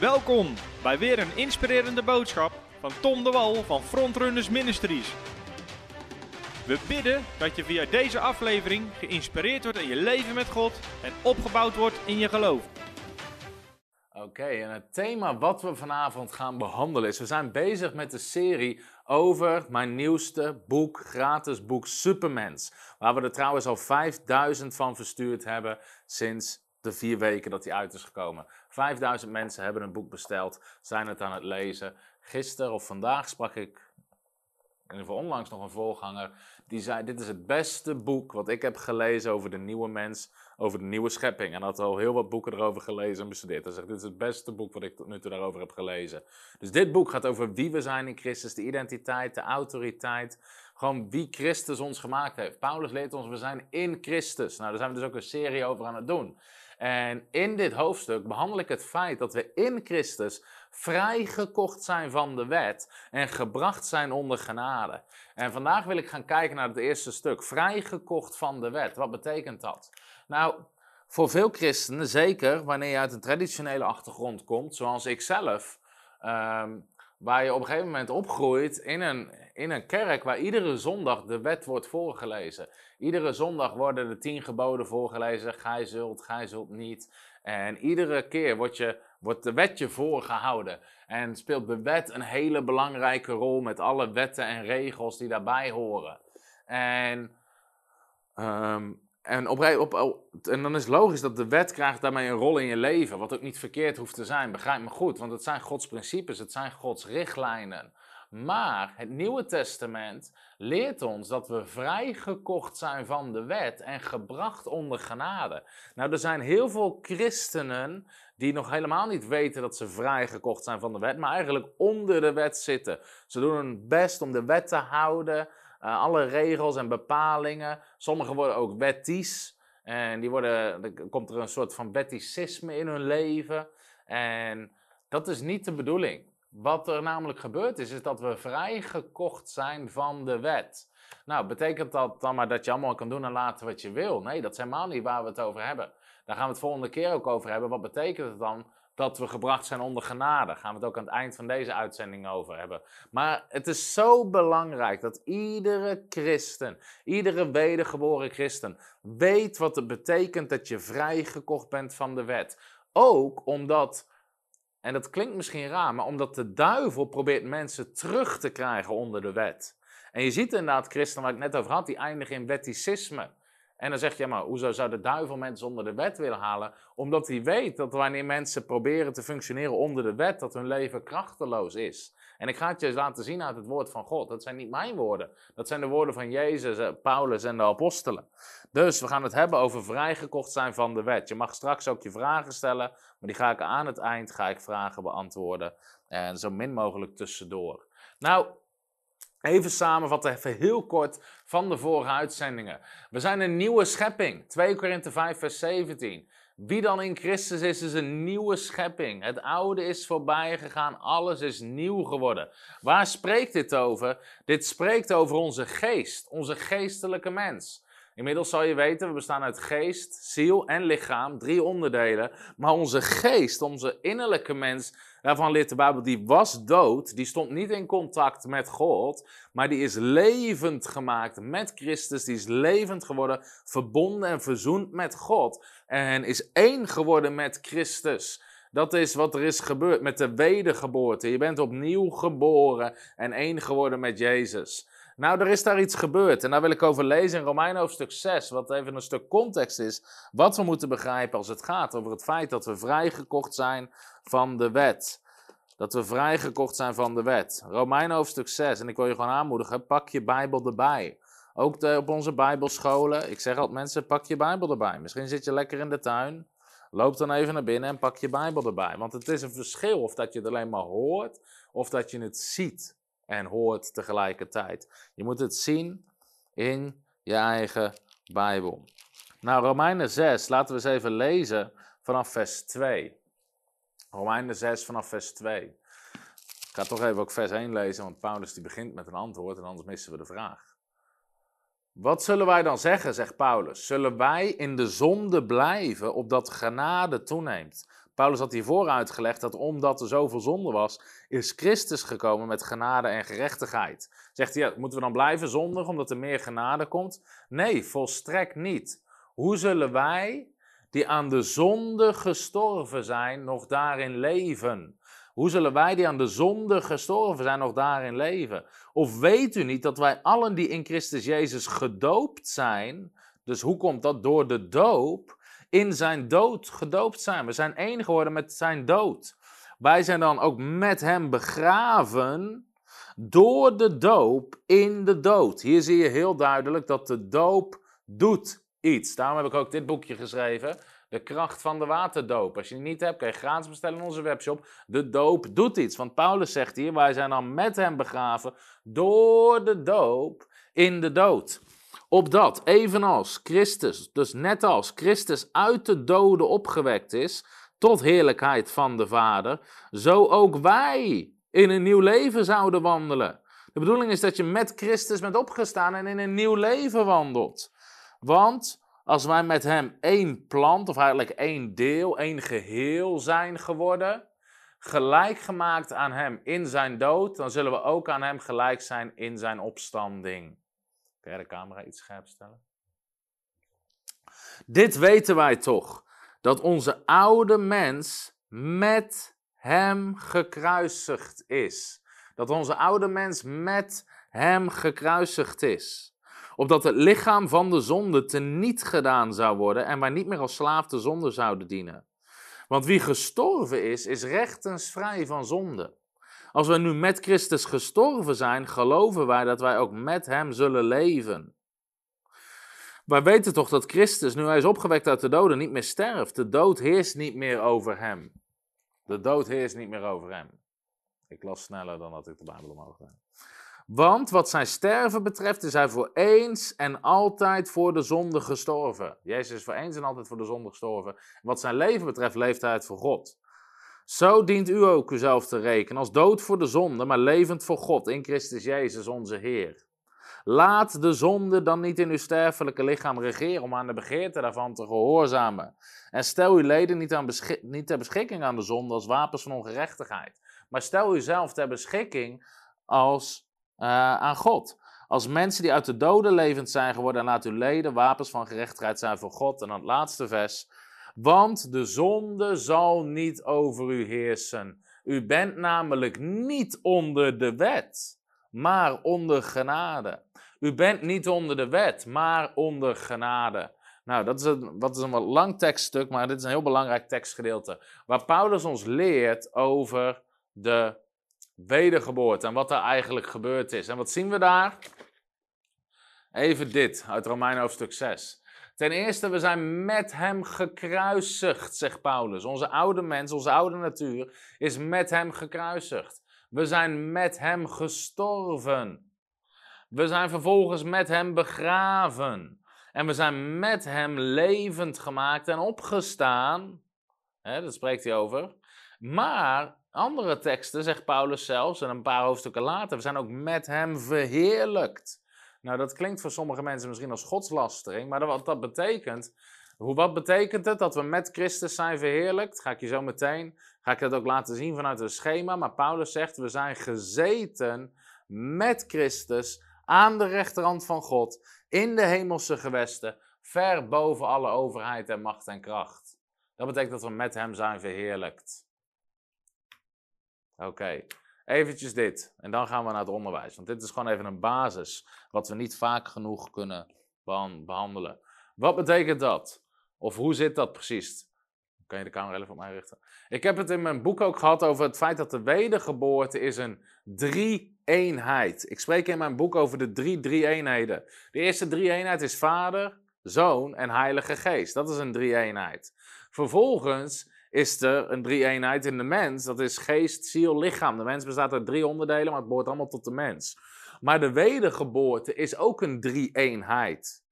Welkom bij weer een inspirerende boodschap van Tom de Wal van Frontrunners Ministries. We bidden dat je via deze aflevering geïnspireerd wordt in je leven met God en opgebouwd wordt in je geloof. Oké, en het thema wat we vanavond gaan behandelen is: we zijn bezig met de serie over mijn nieuwste boek, gratis boek Supermens. Waar we er trouwens al 5000 van verstuurd hebben sinds de vier weken dat hij uit is gekomen. 5000 mensen hebben een boek besteld, zijn het aan het lezen. Gisteren of vandaag sprak ik, in ieder onlangs nog een voorganger, die zei: Dit is het beste boek wat ik heb gelezen over de nieuwe mens, over de nieuwe schepping. En had al heel wat boeken erover gelezen en bestudeerd. Hij zegt: Dit is het beste boek wat ik tot nu toe daarover heb gelezen. Dus dit boek gaat over wie we zijn in Christus, de identiteit, de autoriteit. Gewoon wie Christus ons gemaakt heeft. Paulus leert ons: we zijn in Christus. Nou, daar zijn we dus ook een serie over aan het doen. En in dit hoofdstuk behandel ik het feit dat we in Christus vrijgekocht zijn van de wet en gebracht zijn onder genade. En vandaag wil ik gaan kijken naar het eerste stuk, vrijgekocht van de wet. Wat betekent dat? Nou, voor veel christenen, zeker wanneer je uit een traditionele achtergrond komt, zoals ik zelf, ehm, waar je op een gegeven moment opgroeit in een, in een kerk waar iedere zondag de wet wordt voorgelezen. Iedere zondag worden de tien geboden voorgelezen, gij zult, gij zult niet. En iedere keer wordt, je, wordt de wetje voorgehouden. En speelt de wet een hele belangrijke rol met alle wetten en regels die daarbij horen. En, ehm, en, op, op, en dan is logisch dat de wet krijgt daarmee een rol in je leven. Wat ook niet verkeerd hoeft te zijn, begrijp me goed. Want het zijn Gods principes, het zijn Gods richtlijnen. Maar het Nieuwe Testament leert ons dat we vrijgekocht zijn van de wet en gebracht onder genade. Nou, er zijn heel veel christenen die nog helemaal niet weten dat ze vrijgekocht zijn van de wet, maar eigenlijk onder de wet zitten. Ze doen hun best om de wet te houden, uh, alle regels en bepalingen. Sommigen worden ook wetties en die worden, er komt er een soort van wetticisme in hun leven. En dat is niet de bedoeling. Wat er namelijk gebeurd is, is dat we vrijgekocht zijn van de wet. Nou, betekent dat dan maar dat je allemaal kan doen en laten wat je wil? Nee, dat is helemaal niet waar we het over hebben. Daar gaan we het volgende keer ook over hebben. Wat betekent het dan dat we gebracht zijn onder genade? Daar gaan we het ook aan het eind van deze uitzending over hebben. Maar het is zo belangrijk dat iedere christen, iedere wedergeboren christen, weet wat het betekent dat je vrijgekocht bent van de wet. Ook omdat en dat klinkt misschien raar, maar omdat de duivel probeert mensen terug te krijgen onder de wet. En je ziet inderdaad christenen waar ik net over had, die eindigen in wetticisme. En dan zeg je, maar hoezo zou de duivel mensen onder de wet willen halen? Omdat hij weet dat wanneer mensen proberen te functioneren onder de wet, dat hun leven krachteloos is. En ik ga het je laten zien uit het woord van God. Dat zijn niet mijn woorden. Dat zijn de woorden van Jezus, eh, Paulus en de apostelen. Dus we gaan het hebben over vrijgekocht zijn van de wet. Je mag straks ook je vragen stellen, maar die ga ik aan het eind ga ik vragen beantwoorden. En zo min mogelijk tussendoor. Nou, Even samenvatten, even heel kort van de vorige uitzendingen. We zijn een nieuwe schepping. 2 Korinthe 5, vers 17. Wie dan in Christus is, is een nieuwe schepping. Het oude is voorbij gegaan, alles is nieuw geworden. Waar spreekt dit over? Dit spreekt over onze geest, onze geestelijke mens. Inmiddels zal je weten, we bestaan uit geest, ziel en lichaam, drie onderdelen. Maar onze geest, onze innerlijke mens, daarvan leert de Bijbel, die was dood. Die stond niet in contact met God, maar die is levend gemaakt met Christus. Die is levend geworden, verbonden en verzoend met God. En is één geworden met Christus. Dat is wat er is gebeurd met de wedergeboorte. Je bent opnieuw geboren en één geworden met Jezus. Nou, er is daar iets gebeurd en daar wil ik over lezen in Romein hoofdstuk 6, wat even een stuk context is, wat we moeten begrijpen als het gaat over het feit dat we vrijgekocht zijn van de wet. Dat we vrijgekocht zijn van de wet. Romein hoofdstuk 6, en ik wil je gewoon aanmoedigen, pak je Bijbel erbij. Ook de, op onze Bijbelscholen, ik zeg altijd mensen, pak je Bijbel erbij. Misschien zit je lekker in de tuin, loop dan even naar binnen en pak je Bijbel erbij. Want het is een verschil of dat je het alleen maar hoort, of dat je het ziet en hoort tegelijkertijd. Je moet het zien in je eigen Bijbel. Nou, Romeinen 6, laten we eens even lezen vanaf vers 2. Romeinen 6 vanaf vers 2. Ik ga toch even ook vers 1 lezen, want Paulus die begint met een antwoord en anders missen we de vraag. Wat zullen wij dan zeggen, zegt Paulus? Zullen wij in de zonde blijven opdat genade toeneemt? Paulus had hiervoor uitgelegd dat omdat er zoveel zonde was, is Christus gekomen met genade en gerechtigheid. Zegt hij, moeten we dan blijven zondigen omdat er meer genade komt? Nee, volstrekt niet. Hoe zullen wij, die aan de zonde gestorven zijn, nog daarin leven? Hoe zullen wij die aan de zonde gestorven zijn nog daarin leven? Of weet u niet dat wij allen die in Christus Jezus gedoopt zijn, dus hoe komt dat? Door de doop, in zijn dood gedoopt zijn. We zijn één geworden met zijn dood. Wij zijn dan ook met hem begraven door de doop in de dood. Hier zie je heel duidelijk dat de doop doet iets. Daarom heb ik ook dit boekje geschreven. De kracht van de waterdoop. Als je die niet hebt, kan je gratis bestellen in onze webshop. De doop doet iets. Want Paulus zegt hier, wij zijn dan met hem begraven door de doop in de dood. Opdat, evenals Christus, dus net als Christus uit de doden opgewekt is, tot heerlijkheid van de Vader, zo ook wij in een nieuw leven zouden wandelen. De bedoeling is dat je met Christus bent opgestaan en in een nieuw leven wandelt. Want als wij met Hem één plant, of eigenlijk één deel, één geheel zijn geworden, gelijk gemaakt aan Hem in zijn dood, dan zullen we ook aan Hem gelijk zijn in zijn opstanding. De camera iets scherp stellen? Dit weten wij toch, dat onze oude mens met Hem gekruisigd is. Dat onze oude mens met Hem gekruisigd is opdat het lichaam van de zonde teniet gedaan zou worden en wij niet meer als slaaf de zonde zouden dienen. Want wie gestorven is, is rechtens vrij van zonde. Als wij nu met Christus gestorven zijn, geloven wij dat wij ook met Hem zullen leven. Wij weten toch dat Christus, nu hij is opgewekt uit de doden, niet meer sterft. De dood heerst niet meer over Hem. De dood heerst niet meer over Hem. Ik las sneller dan dat ik de Bijbel omhoog ben. Want wat zijn sterven betreft is hij voor eens en altijd voor de zonde gestorven. Jezus is voor eens en altijd voor de zonde gestorven. Wat zijn leven betreft leeft hij het voor God. Zo dient u ook uzelf te rekenen als dood voor de zonde, maar levend voor God in Christus Jezus onze Heer. Laat de zonde dan niet in uw sterfelijke lichaam regeren om aan de begeerte daarvan te gehoorzamen. En stel uw leden niet, aan niet ter beschikking aan de zonde als wapens van ongerechtigheid, maar stel uzelf ter beschikking als uh, aan God. Als mensen die uit de doden levend zijn geworden, en laat uw leden wapens van gerechtigheid zijn voor God. En dan het laatste vers. Want de zonde zal niet over u heersen. U bent namelijk niet onder de wet, maar onder genade. U bent niet onder de wet, maar onder genade. Nou, dat is een, dat is een wat lang tekststuk, maar dit is een heel belangrijk tekstgedeelte. Waar Paulus ons leert over de wedergeboorte en wat er eigenlijk gebeurd is. En wat zien we daar? Even dit uit Romein hoofdstuk 6. Ten eerste, we zijn met hem gekruisigd, zegt Paulus. Onze oude mens, onze oude natuur is met hem gekruisigd. We zijn met hem gestorven. We zijn vervolgens met hem begraven. En we zijn met hem levend gemaakt en opgestaan. He, dat spreekt hij over. Maar andere teksten zegt Paulus zelfs, en een paar hoofdstukken later, we zijn ook met hem verheerlijkt. Nou, dat klinkt voor sommige mensen misschien als godslastering, maar wat dat betekent, hoe, wat betekent het dat we met Christus zijn verheerlijkt? Ga ik je zo meteen, ga ik dat ook laten zien vanuit het schema, maar Paulus zegt, we zijn gezeten met Christus aan de rechterhand van God, in de hemelse gewesten, ver boven alle overheid en macht en kracht. Dat betekent dat we met hem zijn verheerlijkt. Oké. Eventjes dit. En dan gaan we naar het onderwijs. Want dit is gewoon even een basis wat we niet vaak genoeg kunnen behandelen. Wat betekent dat? Of hoe zit dat precies? Kan je de camera even op mij richten? Ik heb het in mijn boek ook gehad over het feit dat de wedergeboorte is een drie-eenheid. Ik spreek in mijn boek over de drie drie-eenheden. De eerste drie-eenheid is Vader, Zoon en Heilige Geest. Dat is een drie-eenheid. Vervolgens is er een drie-eenheid in de mens. Dat is geest, ziel, lichaam. De mens bestaat uit drie onderdelen, maar het behoort allemaal tot de mens. Maar de wedergeboorte is ook een drie-eenheid.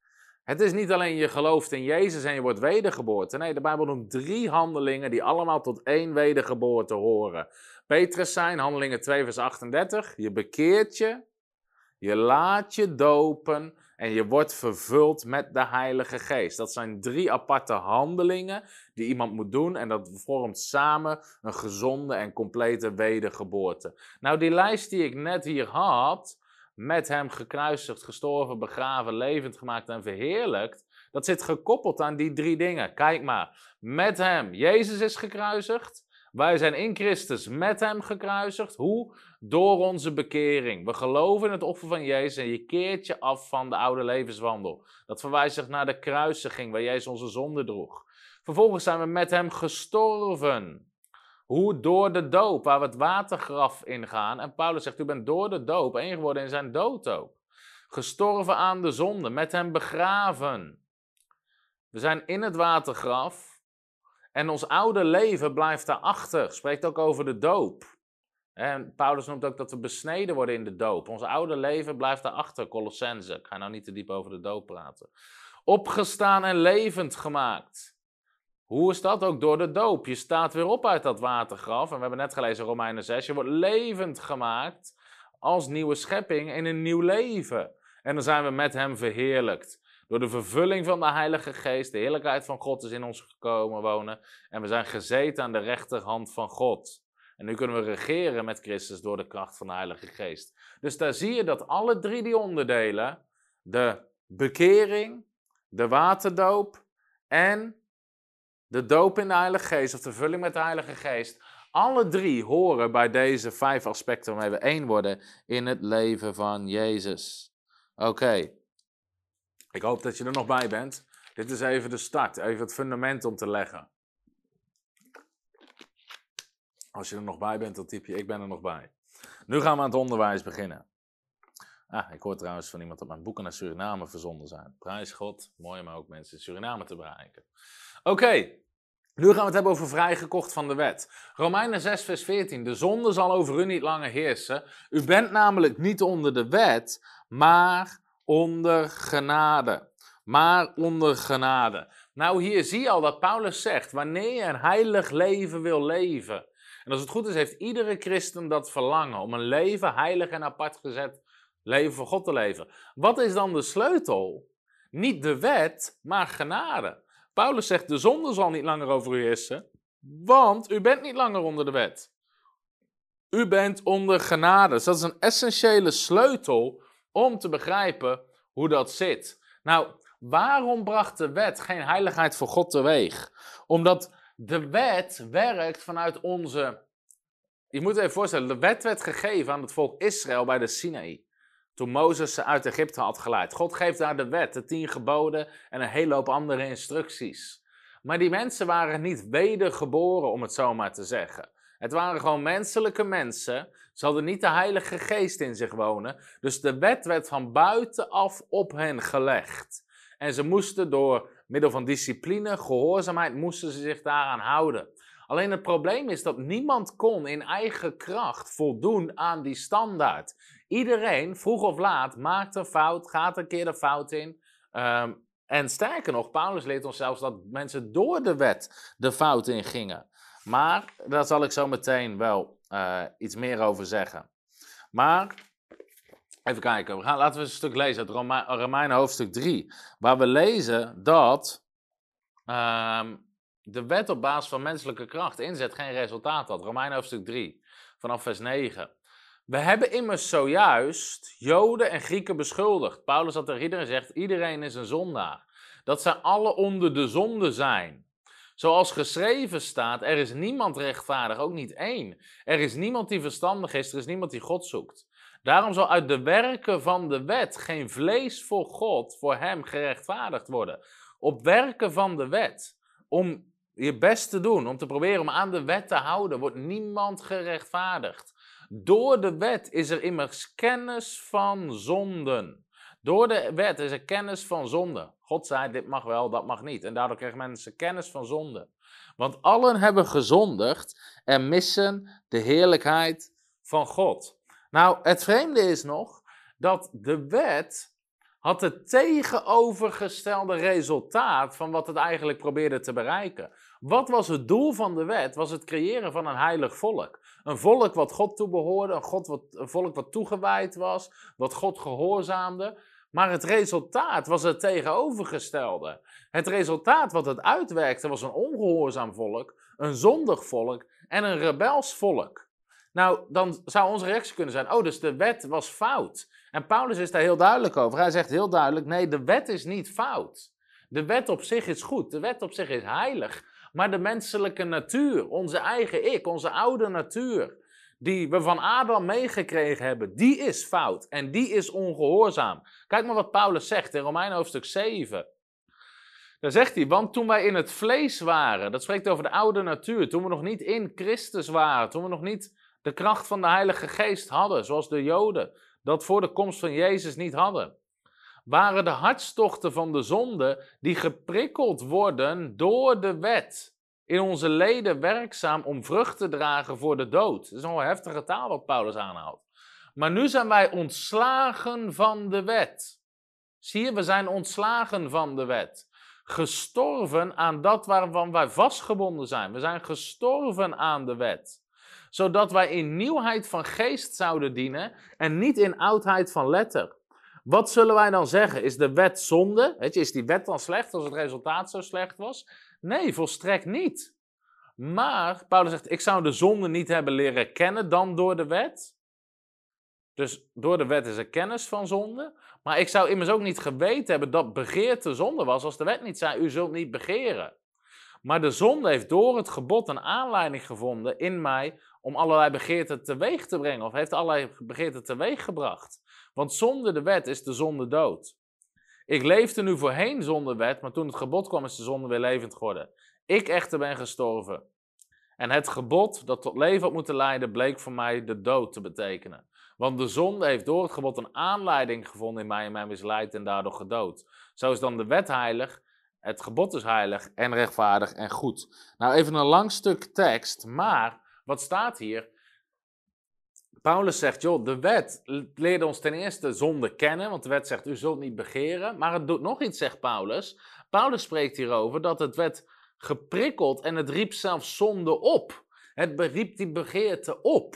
Het is niet alleen je gelooft in Jezus en je wordt wedergeboorte. Nee, de Bijbel noemt drie handelingen die allemaal tot één wedergeboorte horen. Petrus zijn, handelingen 2 vers 38. Je bekeert je, je laat je dopen en je wordt vervuld met de Heilige Geest. Dat zijn drie aparte handelingen die iemand moet doen en dat vormt samen een gezonde en complete wedergeboorte. Nou, die lijst die ik net hier had, met hem gekruisigd, gestorven, begraven, levend gemaakt en verheerlijkt, dat zit gekoppeld aan die drie dingen. Kijk maar, met hem, Jezus is gekruisigd. Wij zijn in Christus met hem gekruisigd. Hoe? Door onze bekering. We geloven in het offer van Jezus en je keert je af van de oude levenswandel. Dat verwijst zich naar de kruisiging waar Jezus onze zonde droeg. Vervolgens zijn we met hem gestorven. Hoe? Door de doop, waar we het watergraf ingaan. En Paulus zegt, u bent door de doop één geworden in zijn dood ook. Gestorven aan de zonde, met hem begraven. We zijn in het watergraf en ons oude leven blijft daarachter. Spreekt ook over de doop. En Paulus noemt ook dat we besneden worden in de doop. Ons oude leven blijft daarachter, Colossense. Ik ga nou niet te diep over de doop praten. Opgestaan en levend gemaakt. Hoe is dat? Ook door de doop. Je staat weer op uit dat watergraf. En we hebben net gelezen Romeinen 6. Je wordt levend gemaakt als nieuwe schepping in een nieuw leven. En dan zijn we met hem verheerlijkt. Door de vervulling van de Heilige Geest, de heerlijkheid van God is in ons gekomen wonen. En we zijn gezeten aan de rechterhand van God. En nu kunnen we regeren met Christus door de kracht van de Heilige Geest. Dus daar zie je dat alle drie die onderdelen, de bekering, de waterdoop en de doop in de Heilige Geest, of de vulling met de Heilige Geest, alle drie horen bij deze vijf aspecten waarmee we één worden in het leven van Jezus. Oké. Ik hoop dat je er nog bij bent. Dit is even de start, even het fundament om te leggen. Als je er nog bij bent, dan typ je ik ben er nog bij. Nu gaan we aan het onderwijs beginnen. Ah, ik hoor trouwens van iemand dat mijn boeken naar Suriname verzonden zijn. Prijs God, mooi om ook mensen in Suriname te bereiken. Oké, nu gaan we het hebben over vrijgekocht van de wet. Romeinen 6, vers 14. De zonde zal over u niet langer heersen. U bent namelijk niet onder de wet, maar onder genade. Maar onder genade. Nou, hier zie je al dat Paulus zegt: wanneer je een heilig leven wil leven. En als het goed is, heeft iedere christen dat verlangen om een leven heilig en apart gezet leven voor God te leven. Wat is dan de sleutel? Niet de wet, maar genade. Paulus zegt: de zonde zal niet langer over u heersen, want u bent niet langer onder de wet. U bent onder genade. Dus dat is een essentiële sleutel om te begrijpen hoe dat zit. Nou, waarom bracht de wet geen heiligheid voor God teweeg? Omdat de wet werkt vanuit onze. Je moet even voorstellen, de wet werd gegeven aan het volk Israël bij de Sinaï. Toen Mozes ze uit Egypte had geleid. God geeft daar de wet, de tien geboden en een hele hoop andere instructies. Maar die mensen waren niet wedergeboren, om het zo maar te zeggen. Het waren gewoon menselijke mensen. Ze hadden niet de Heilige Geest in zich wonen. Dus de wet werd van buitenaf op hen gelegd. En ze moesten door middel van discipline, gehoorzaamheid, moesten ze zich daaraan houden. Alleen het probleem is dat niemand kon in eigen kracht voldoen aan die standaard. Iedereen, vroeg of laat, maakt een fout, gaat een keer de fout in. Ehm, en sterker nog, Paulus leert ons zelfs dat mensen door de wet de fout in gingen. Maar daar zal ik zo meteen wel uh, iets meer over zeggen. Maar, even kijken, we gaan, laten we een stuk lezen uit Rome Romeinen hoofdstuk 3. Waar we lezen dat um, de wet op basis van menselijke kracht inzet geen resultaat had. Romeinen hoofdstuk 3, vanaf vers 9. We hebben immers zojuist Joden en Grieken beschuldigd. Paulus had tegen iedereen gezegd, iedereen is een zondaar. Dat zij alle onder de zonde zijn. Zoals geschreven staat, er is niemand rechtvaardig, ook niet één. Er is niemand die verstandig is, er is niemand die God zoekt. Daarom zal uit de werken van de wet geen vlees voor God, voor hem gerechtvaardigd worden. Op werken van de wet, om je best te doen, om te proberen om aan de wet te houden, wordt niemand gerechtvaardigd. Door de wet is er immers kennis van zonden. Door de wet is er kennis van zonde. God zei, dit mag wel, dat mag niet. En daardoor krijgen mensen kennis van zonde. Want allen hebben gezondigd en missen de heerlijkheid van God. Nou, het vreemde is nog dat de wet had het tegenovergestelde resultaat van wat het eigenlijk probeerde te bereiken. Wat was het doel van de wet? Was het creëren van een heilig volk. Een volk wat God toebehoorde, een, God wat, een volk wat toegewijd was, wat God gehoorzaamde. Maar het resultaat was het tegenovergestelde. Het resultaat wat het uitwerkte was een ongehoorzaam volk, een zondig volk en een rebels volk. Nou, dan zou onze reactie kunnen zijn: oh, dus de wet was fout. En Paulus is daar heel duidelijk over. Hij zegt heel duidelijk: nee, de wet is niet fout. De wet op zich is goed, de wet op zich is heilig. Maar de menselijke natuur, onze eigen ik, onze oude natuur, die we van Adam meegekregen hebben, die is fout en die is ongehoorzaam. Kijk maar wat Paulus zegt in Romein hoofdstuk 7. Daar zegt hij, want toen wij in het vlees waren, dat spreekt over de oude natuur, toen we nog niet in Christus waren, toen we nog niet de kracht van de Heilige Geest hadden, zoals de Joden dat voor de komst van Jezus niet hadden, waren de hartstochten van de zonde die geprikkeld worden door de wet in onze leden werkzaam om vrucht te dragen voor de dood. Dat is een heftige taal wat Paulus aanhaalt. Maar nu zijn wij ontslagen van de wet. Zie je, we zijn ontslagen van de wet. Gestorven aan dat waarvan wij vastgebonden zijn. We zijn gestorven aan de wet. Zodat wij in nieuwheid van geest zouden dienen en niet in oudheid van letter. Wat zullen wij dan zeggen? Is de wet zonde? Is die wet dan slecht als het resultaat zo slecht was? Nee, volstrekt niet. Maar Paulus zegt: Ik zou de zonde niet hebben leren kennen dan door de wet. Dus door de wet is er kennis van zonde. Maar ik zou immers ook niet geweten hebben dat begeerte zonde was als de wet niet zei: U zult niet begeren. Maar de zonde heeft door het gebod een aanleiding gevonden in mij om allerlei begeerten teweeg te brengen. Of heeft allerlei begeerten teweeg gebracht. Want zonder de wet is de zonde dood. Ik leefde nu voorheen zonder wet, maar toen het gebod kwam is de zonde weer levend geworden. Ik echter ben gestorven. En het gebod dat tot leven had moeten leiden, bleek voor mij de dood te betekenen. Want de zonde heeft door het gebod een aanleiding gevonden in mij en mij misleid en daardoor gedood. Zo is dan de wet heilig, het gebod is heilig en rechtvaardig en goed. Nou, even een lang stuk tekst, maar wat staat hier? Paulus zegt, joh, de wet leerde ons ten eerste zonde kennen, want de wet zegt, u zult niet begeren. Maar het doet nog iets, zegt Paulus. Paulus spreekt hierover dat het werd geprikkeld en het riep zelfs zonde op. Het riep die begeerte op.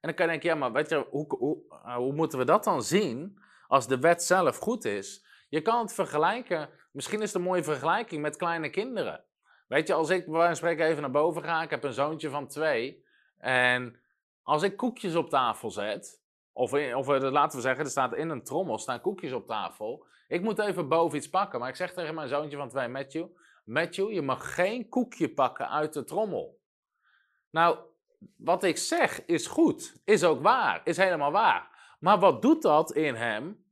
En dan kan je denken, ja, maar weet je, hoe, hoe, eh, hoe moeten we dat dan zien als de wet zelf goed is? Je kan het vergelijken, misschien is het een mooie vergelijking met kleine kinderen. Weet je, als ik bij wijze van spreken even naar boven ga, ik heb een zoontje van twee. En als ik koekjes op tafel zet, of, of laten we zeggen, er staat in een trommel staan koekjes op tafel. Ik moet even boven iets pakken, maar ik zeg tegen mijn zoontje van twee, Matthew, Matthew, je mag geen koekje pakken uit de trommel. Nou, wat ik zeg is goed, is ook waar, is helemaal waar. Maar wat doet dat in hem?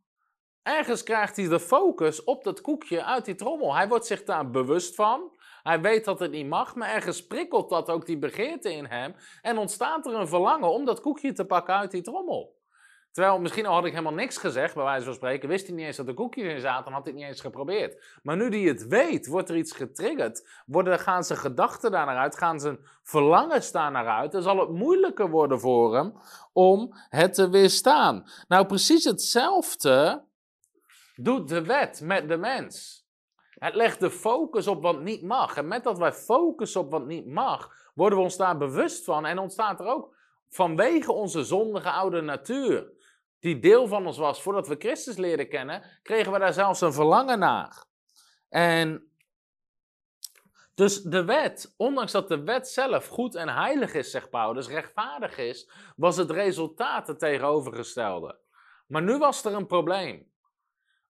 Ergens krijgt hij de focus op dat koekje uit die trommel. Hij wordt zich daar bewust van. Hij weet dat het niet mag, maar ergens prikkelt dat ook die begeerte in hem. En ontstaat er een verlangen om dat koekje te pakken uit die trommel. Terwijl misschien al had ik helemaal niks gezegd, bij wijze van spreken, wist hij niet eens dat er koekjes in zaten en had hij het niet eens geprobeerd. Maar nu hij het weet, wordt er iets getriggerd, worden, gaan zijn gedachten daar naar uit, gaan zijn verlangens daar naar uit, dan zal het moeilijker worden voor hem om het te weerstaan. Nou, precies hetzelfde doet de wet met de mens. Het legt de focus op wat niet mag. En met dat wij focussen op wat niet mag, worden we ons daar bewust van en ontstaat er ook vanwege onze zondige oude natuur, die deel van ons was voordat we Christus leerden kennen, kregen we daar zelfs een verlangen naar. En dus de wet, ondanks dat de wet zelf goed en heilig is, zegt Paulus, rechtvaardig is, was het resultaat het tegenovergestelde. Maar nu was er een probleem.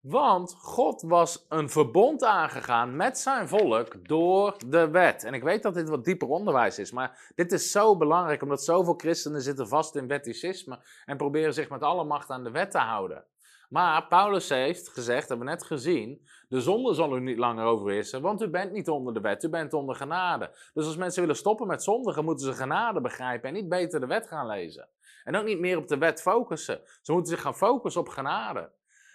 Want God was een verbond aangegaan met zijn volk door de wet. En ik weet dat dit wat dieper onderwijs is, maar dit is zo belangrijk omdat zoveel christenen zitten vast in wetticisme en proberen zich met alle macht aan de wet te houden. Maar Paulus heeft gezegd, hebben we net gezien, de zonde zal u niet langer overheersen, want u bent niet onder de wet, u bent onder genade. Dus als mensen willen stoppen met zondigen, moeten ze genade begrijpen en niet beter de wet gaan lezen. En ook niet meer op de wet focussen. Ze moeten zich gaan focussen op genade.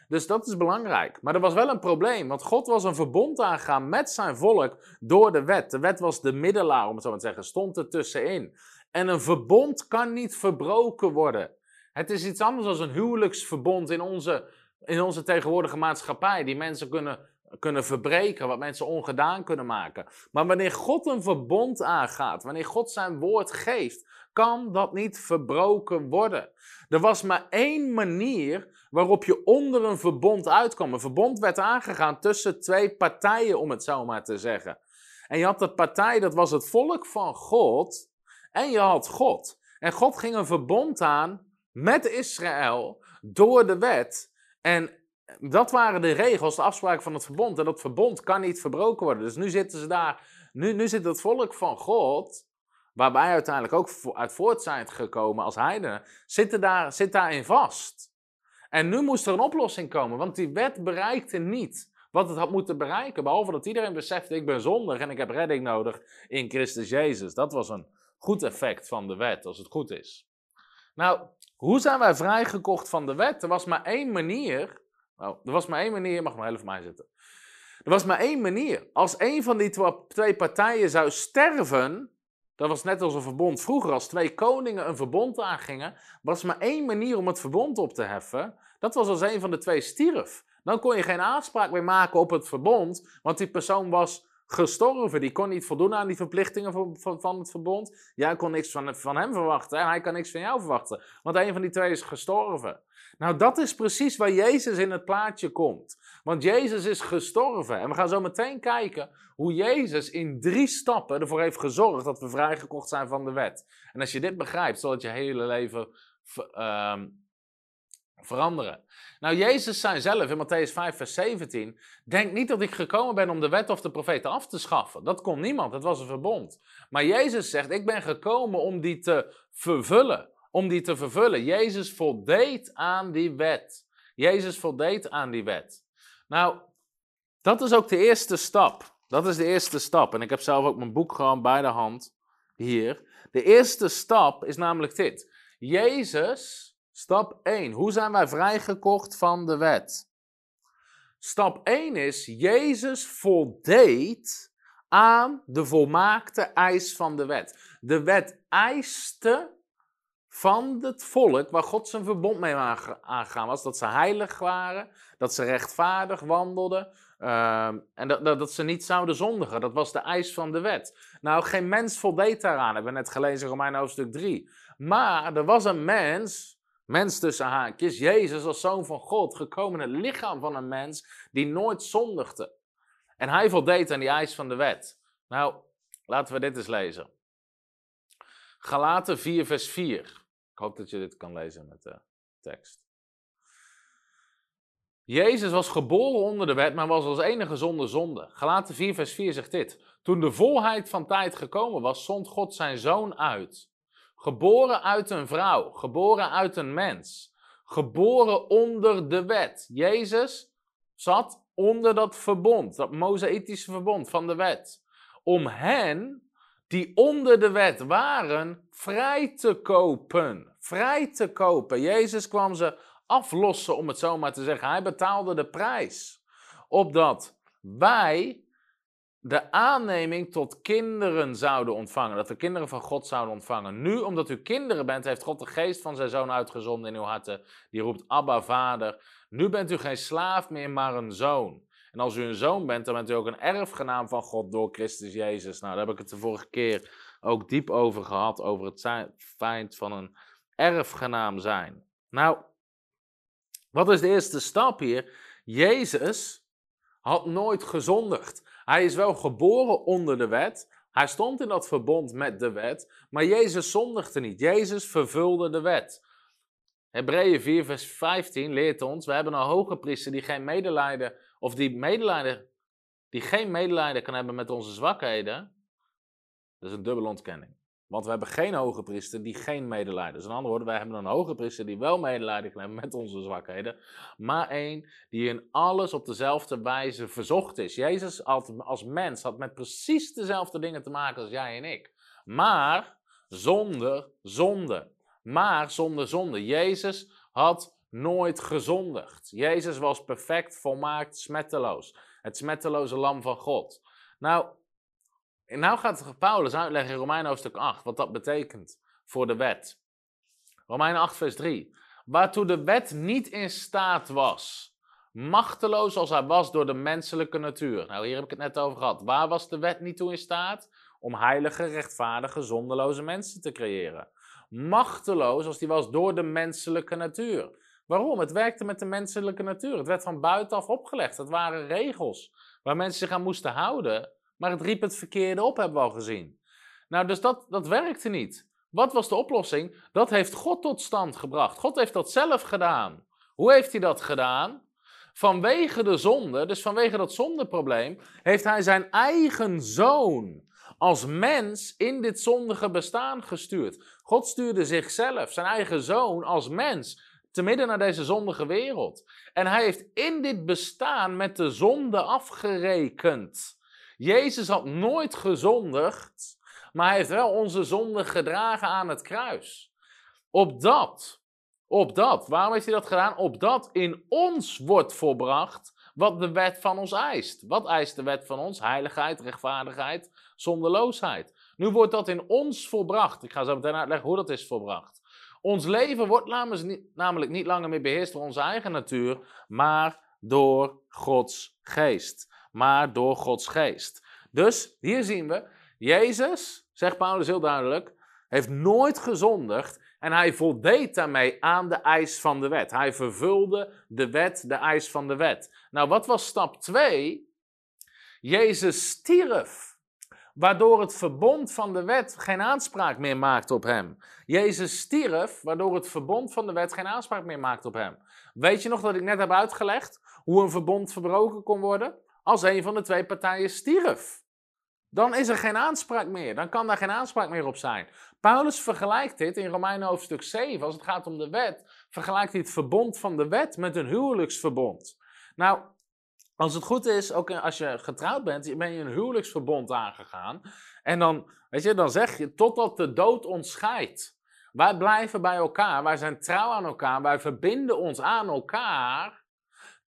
Dus dat is belangrijk. Maar er was wel een probleem, want God was een verbond aangegaan met zijn volk door de wet. De wet was de middelaar, om het zo maar te zeggen, stond er tussenin. En een verbond kan niet verbroken worden. Het is iets anders dan een huwelijksverbond in onze, in onze tegenwoordige maatschappij. Die mensen kunnen kunnen verbreken, wat mensen ongedaan kunnen maken. Maar wanneer God een verbond aangaat, wanneer God zijn woord geeft, kan dat niet verbroken worden. Er was maar één manier waarop je onder een verbond uitkwam. Een verbond werd aangegaan tussen twee partijen, om het zo maar te zeggen. En je had de partij, dat was het volk van God, en je had God. En God ging een verbond aan met Israël door de wet. En dat waren de regels, de afspraken van het verbond. En dat verbond kan niet verbroken worden. Dus nu zitten ze daar, nu, nu zit het volk van God, waar wij uiteindelijk ook uit voort zijn gekomen als heidenen, zitten daar, zit daarin vast. En nu moest er een oplossing komen, want die wet bereikte niet wat het had moeten bereiken. Behalve dat iedereen besefte, ik ben zondig en ik heb redding nodig in Christus Jezus. Dat was een goed effect van de wet, als het goed is. Nou, hoe zijn wij vrijgekocht van de wet? Er was maar één manier. Nou, er was maar één manier, mag nog even mij zitten. Er was maar één manier. Als een van die twee partijen zou sterven, dat was net als een verbond vroeger, als twee koningen een verbond aangingen, was maar één manier om het verbond op te heffen. Dat was als een van de twee stierf. Dan kon je geen aanspraak meer maken op het verbond, want die persoon was gestorven. Die kon niet voldoen aan die verplichtingen van, van, het verbond. Jij kon niks van, van hem verwachten en hij kan niks van jou verwachten. Want een van die twee is gestorven. Nou, dat is precies waar Jezus in het plaatje komt. Want Jezus is gestorven. En we gaan zo meteen kijken hoe Jezus in drie stappen ervoor heeft gezorgd dat we vrijgekocht zijn van de wet. En als je dit begrijpt, zal het je hele leven uh, veranderen. Nou, Jezus zei zelf in Matthäus 5, vers 17: Denk niet dat ik gekomen ben om de wet of de profeten af te schaffen. Dat kon niemand, het was een verbond. Maar Jezus zegt: Ik ben gekomen om die te vervullen. Om die te vervullen. Jezus voldeed aan die wet. Jezus voldeed aan die wet. Nou, dat is ook de eerste stap. Dat is de eerste stap. En ik heb zelf ook mijn boek gewoon bij de hand hier. De eerste stap is namelijk dit. Jezus Stap 1. Hoe zijn wij vrijgekocht van de wet? Stap 1 is, Jezus voldeed aan de volmaakte eis van de wet. De wet eiste van het volk waar God zijn verbond mee aangegaan was, dat ze heilig waren, dat ze rechtvaardig wandelden ehm, en dat, dat, dat, ze niet zouden zondigen. Dat was de eis van de wet. Nou, geen mens voldeed daaraan, hebben we net gelezen in Romein hoofdstuk 3. Maar er was een mens Mens tussen haakjes, Jezus als zoon van God, gekomen in het lichaam van een mens die nooit zondigde. En hij voldeed aan die eis van de wet. Nou, laten we dit eens lezen. Galaten 4, vers 4. Ik hoop dat je dit kan lezen met de tekst. Jezus was geboren onder de wet, maar was als enige zonder zonde. Galaten 4, vers 4 zegt dit. Toen de volheid van tijd gekomen was, zond God zijn zoon uit Geboren uit een vrouw, geboren uit een mens, geboren onder de wet. Jezus zat onder dat verbond, dat mozaïtische verbond van de wet. Om hen die onder de wet waren, vrij te kopen. Vrij te kopen. Jezus kwam ze aflossen, om het zo maar te zeggen. Hij betaalde de prijs. Opdat wij de aanneming tot kinderen zouden ontvangen. Dat we kinderen van God zouden ontvangen. Nu, omdat u kinderen bent, heeft God de geest van zijn zoon uitgezonden in uw harten. Die roept, Abba, vader. Nu bent u geen slaaf meer, maar een zoon. En als u een zoon bent, dan bent u ook een erfgenaam van God door Christus Jezus. Nou, daar heb ik het de vorige keer ook diep over gehad. Over het feit van een erfgenaam zijn. Nou, wat is de eerste stap hier? Jezus had nooit gezondigd. Hij is wel geboren onder de wet. Hij stond in dat verbond met de wet. Maar Jezus zondigde niet. Jezus vervulde de wet. Hebreeën 4, vers 15 leert ons: we hebben een hoge priester die geen medelijden, of die medelijden, die geen medelijden kan hebben met onze zwakheden. Dat is een dubbele ontkenning. Want we hebben geen hoge priester die geen medelijden. Dus in andere woorden, wij hebben een hoge priester die wel medelijden hebben met onze zwakheden. Maar één die in alles op dezelfde wijze verzocht is. Jezus als mens had met precies dezelfde dingen te maken als jij en ik. Maar zonder zonde. Maar zonder zonde. Jezus had nooit gezondigd. Jezus was perfect, volmaakt, smetteloos. Het smetteloze lam van God. Nou, en nou gaat Paulus uitleggen in Romein hoofdstuk 8 wat dat betekent voor de wet. Romein 8 vers 3. Waartoe de wet niet in staat was, Machteloos als hij was door de menselijke natuur. Nou, hier heb ik het net over gehad. Waar was de wet niet toe in staat? Om heilige, rechtvaardige, zonderloze mensen te creëren. Machteloos als hij was door de menselijke natuur. Waarom? Het werkte met de menselijke natuur. Het werd van buitenaf opgelegd. Het waren regels waar mensen zich aan moesten houden. Maar het riep het verkeerde op, hebben we al gezien. Nou, dus dat, dat werkte niet. Wat was de oplossing? Dat heeft God tot stand gebracht. God heeft dat zelf gedaan. Hoe heeft hij dat gedaan? Vanwege de zonde, dus vanwege dat zondeprobleem, heeft hij zijn eigen zoon als mens in dit zondige bestaan gestuurd. God stuurde zichzelf, zijn eigen zoon, als mens te midden naar deze zondige wereld. En hij heeft in dit bestaan met de zonde afgerekend. Jezus had nooit gezondigd, maar hij heeft wel onze zonde gedragen aan het kruis. Opdat, opdat, waarom heeft hij dat gedaan? Opdat in ons wordt volbracht wat de wet van ons eist. Wat eist de wet van ons? Heiligheid, rechtvaardigheid, zonderloosheid. Nu wordt dat in ons volbracht. Ik ga zo meteen uitleggen hoe dat is volbracht. Ons leven wordt namelijk niet langer meer beheerst door onze eigen natuur, maar door Gods geest. Maar door Gods geest. Dus hier zien we, Jezus, zegt Paulus heel duidelijk, heeft nooit gezondigd en hij voldeed daarmee aan de eis van de wet. Hij vervulde de wet, de eis van de wet. Nou, wat was stap 2? Jezus stierf waardoor het verbond van de wet geen aanspraak meer maakt op hem. Jezus stierf, waardoor het verbond van de wet geen aanspraak meer maakt op hem. Weet je nog dat ik net heb uitgelegd hoe een verbond verbroken kon worden? Als een van de twee partijen stierf. Dan is er geen aanspraak meer. Dan kan daar geen aanspraak meer op zijn. Paulus vergelijkt dit in Romeinen hoofdstuk 7, als het gaat om de wet, vergelijkt hij het verbond van de wet met een huwelijksverbond. Nou, als het goed is, ook als je getrouwd bent, ben je een huwelijksverbond aangegaan. En dan, weet je, dan zeg je totdat de dood ons scheidt. Wij blijven bij elkaar, wij zijn trouw aan elkaar, wij verbinden ons aan elkaar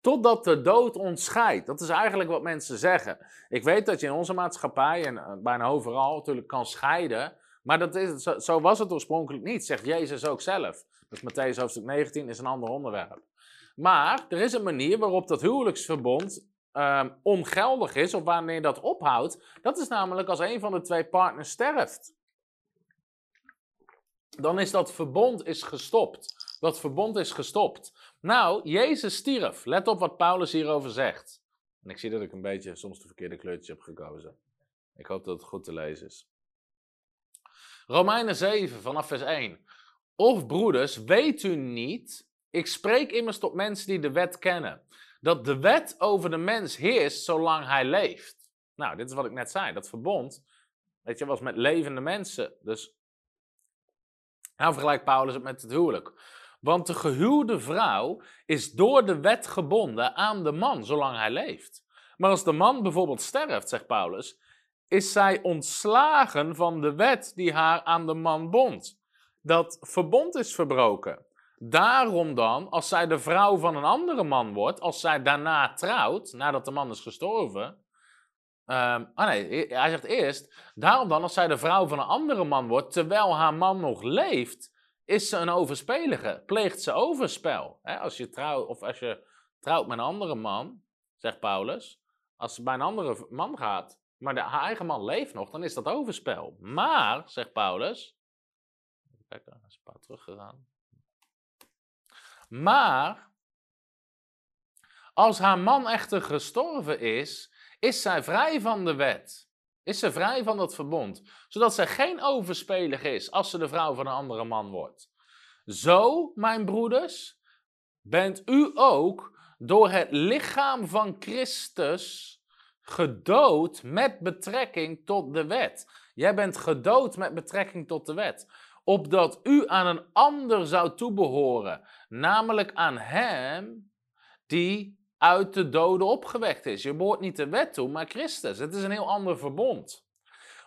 totdat de dood ons scheidt. Dat is eigenlijk wat mensen zeggen. Ik weet dat je in onze maatschappij en eh, bijna overal natuurlijk kan scheiden, maar dat is, zo, was het oorspronkelijk niet, zegt Jezus ook zelf. Dus Matthäus hoofdstuk 19 is een ander onderwerp. Maar er is een manier waarop dat huwelijksverbond um, ongeldig is, of wanneer dat ophoudt. Dat is namelijk als een van de twee partners sterft. Dan is dat verbond is gestopt. Dat verbond is gestopt. Nou, Jezus stierf. Let op wat Paulus hierover zegt. En ik zie dat ik een beetje soms de verkeerde kleurtjes heb gekozen. Ik hoop dat het goed te lezen is. Romeinen 7 vanaf vers 1. Of broeders, weet u niet ik spreek immers tot mensen die de wet kennen. Dat de wet over de mens heerst zolang hij leeft. Nou, dit is wat ik net zei. Dat verbond, weet je, was met levende mensen. Dus, nou vergelijkt Paulus het met het huwelijk. Want de gehuwde vrouw is door de wet gebonden aan de man zolang hij leeft. Maar als de man bijvoorbeeld sterft, zegt Paulus, is zij ontslagen van de wet die haar aan de man bond. Dat verbond is verbroken. Daarom dan, als zij de vrouw van een andere man wordt, als zij daarna trouwt, nadat de man is gestorven. Um, ah nee, hij zegt eerst, daarom dan, als zij de vrouw van een andere man wordt, terwijl haar man nog leeft, is ze een overspelige, pleegt ze overspel. als je of als je trouwt met een andere man, zegt Paulus, als ze bij een andere man gaat, maar de, haar eigen man leeft nog, dan is dat overspel. Maar, zegt Paulus, kijk, hij is een paar teruggegaan. Maar als haar man echter gestorven is, is zij vrij van de wet. Is ze vrij van dat verbond, zodat zij geen overspelige is als ze de vrouw van een andere man wordt. Zo, mijn broeders, bent u ook door het lichaam van Christus gedood met betrekking tot de wet. Jij bent gedood met betrekking tot de wet opdat u aan een ander zou toebehoren, namelijk aan hem die uit de doden opgewekt is. Je behoort niet de wet toe, maar Christus. Het is een heel ander verbond.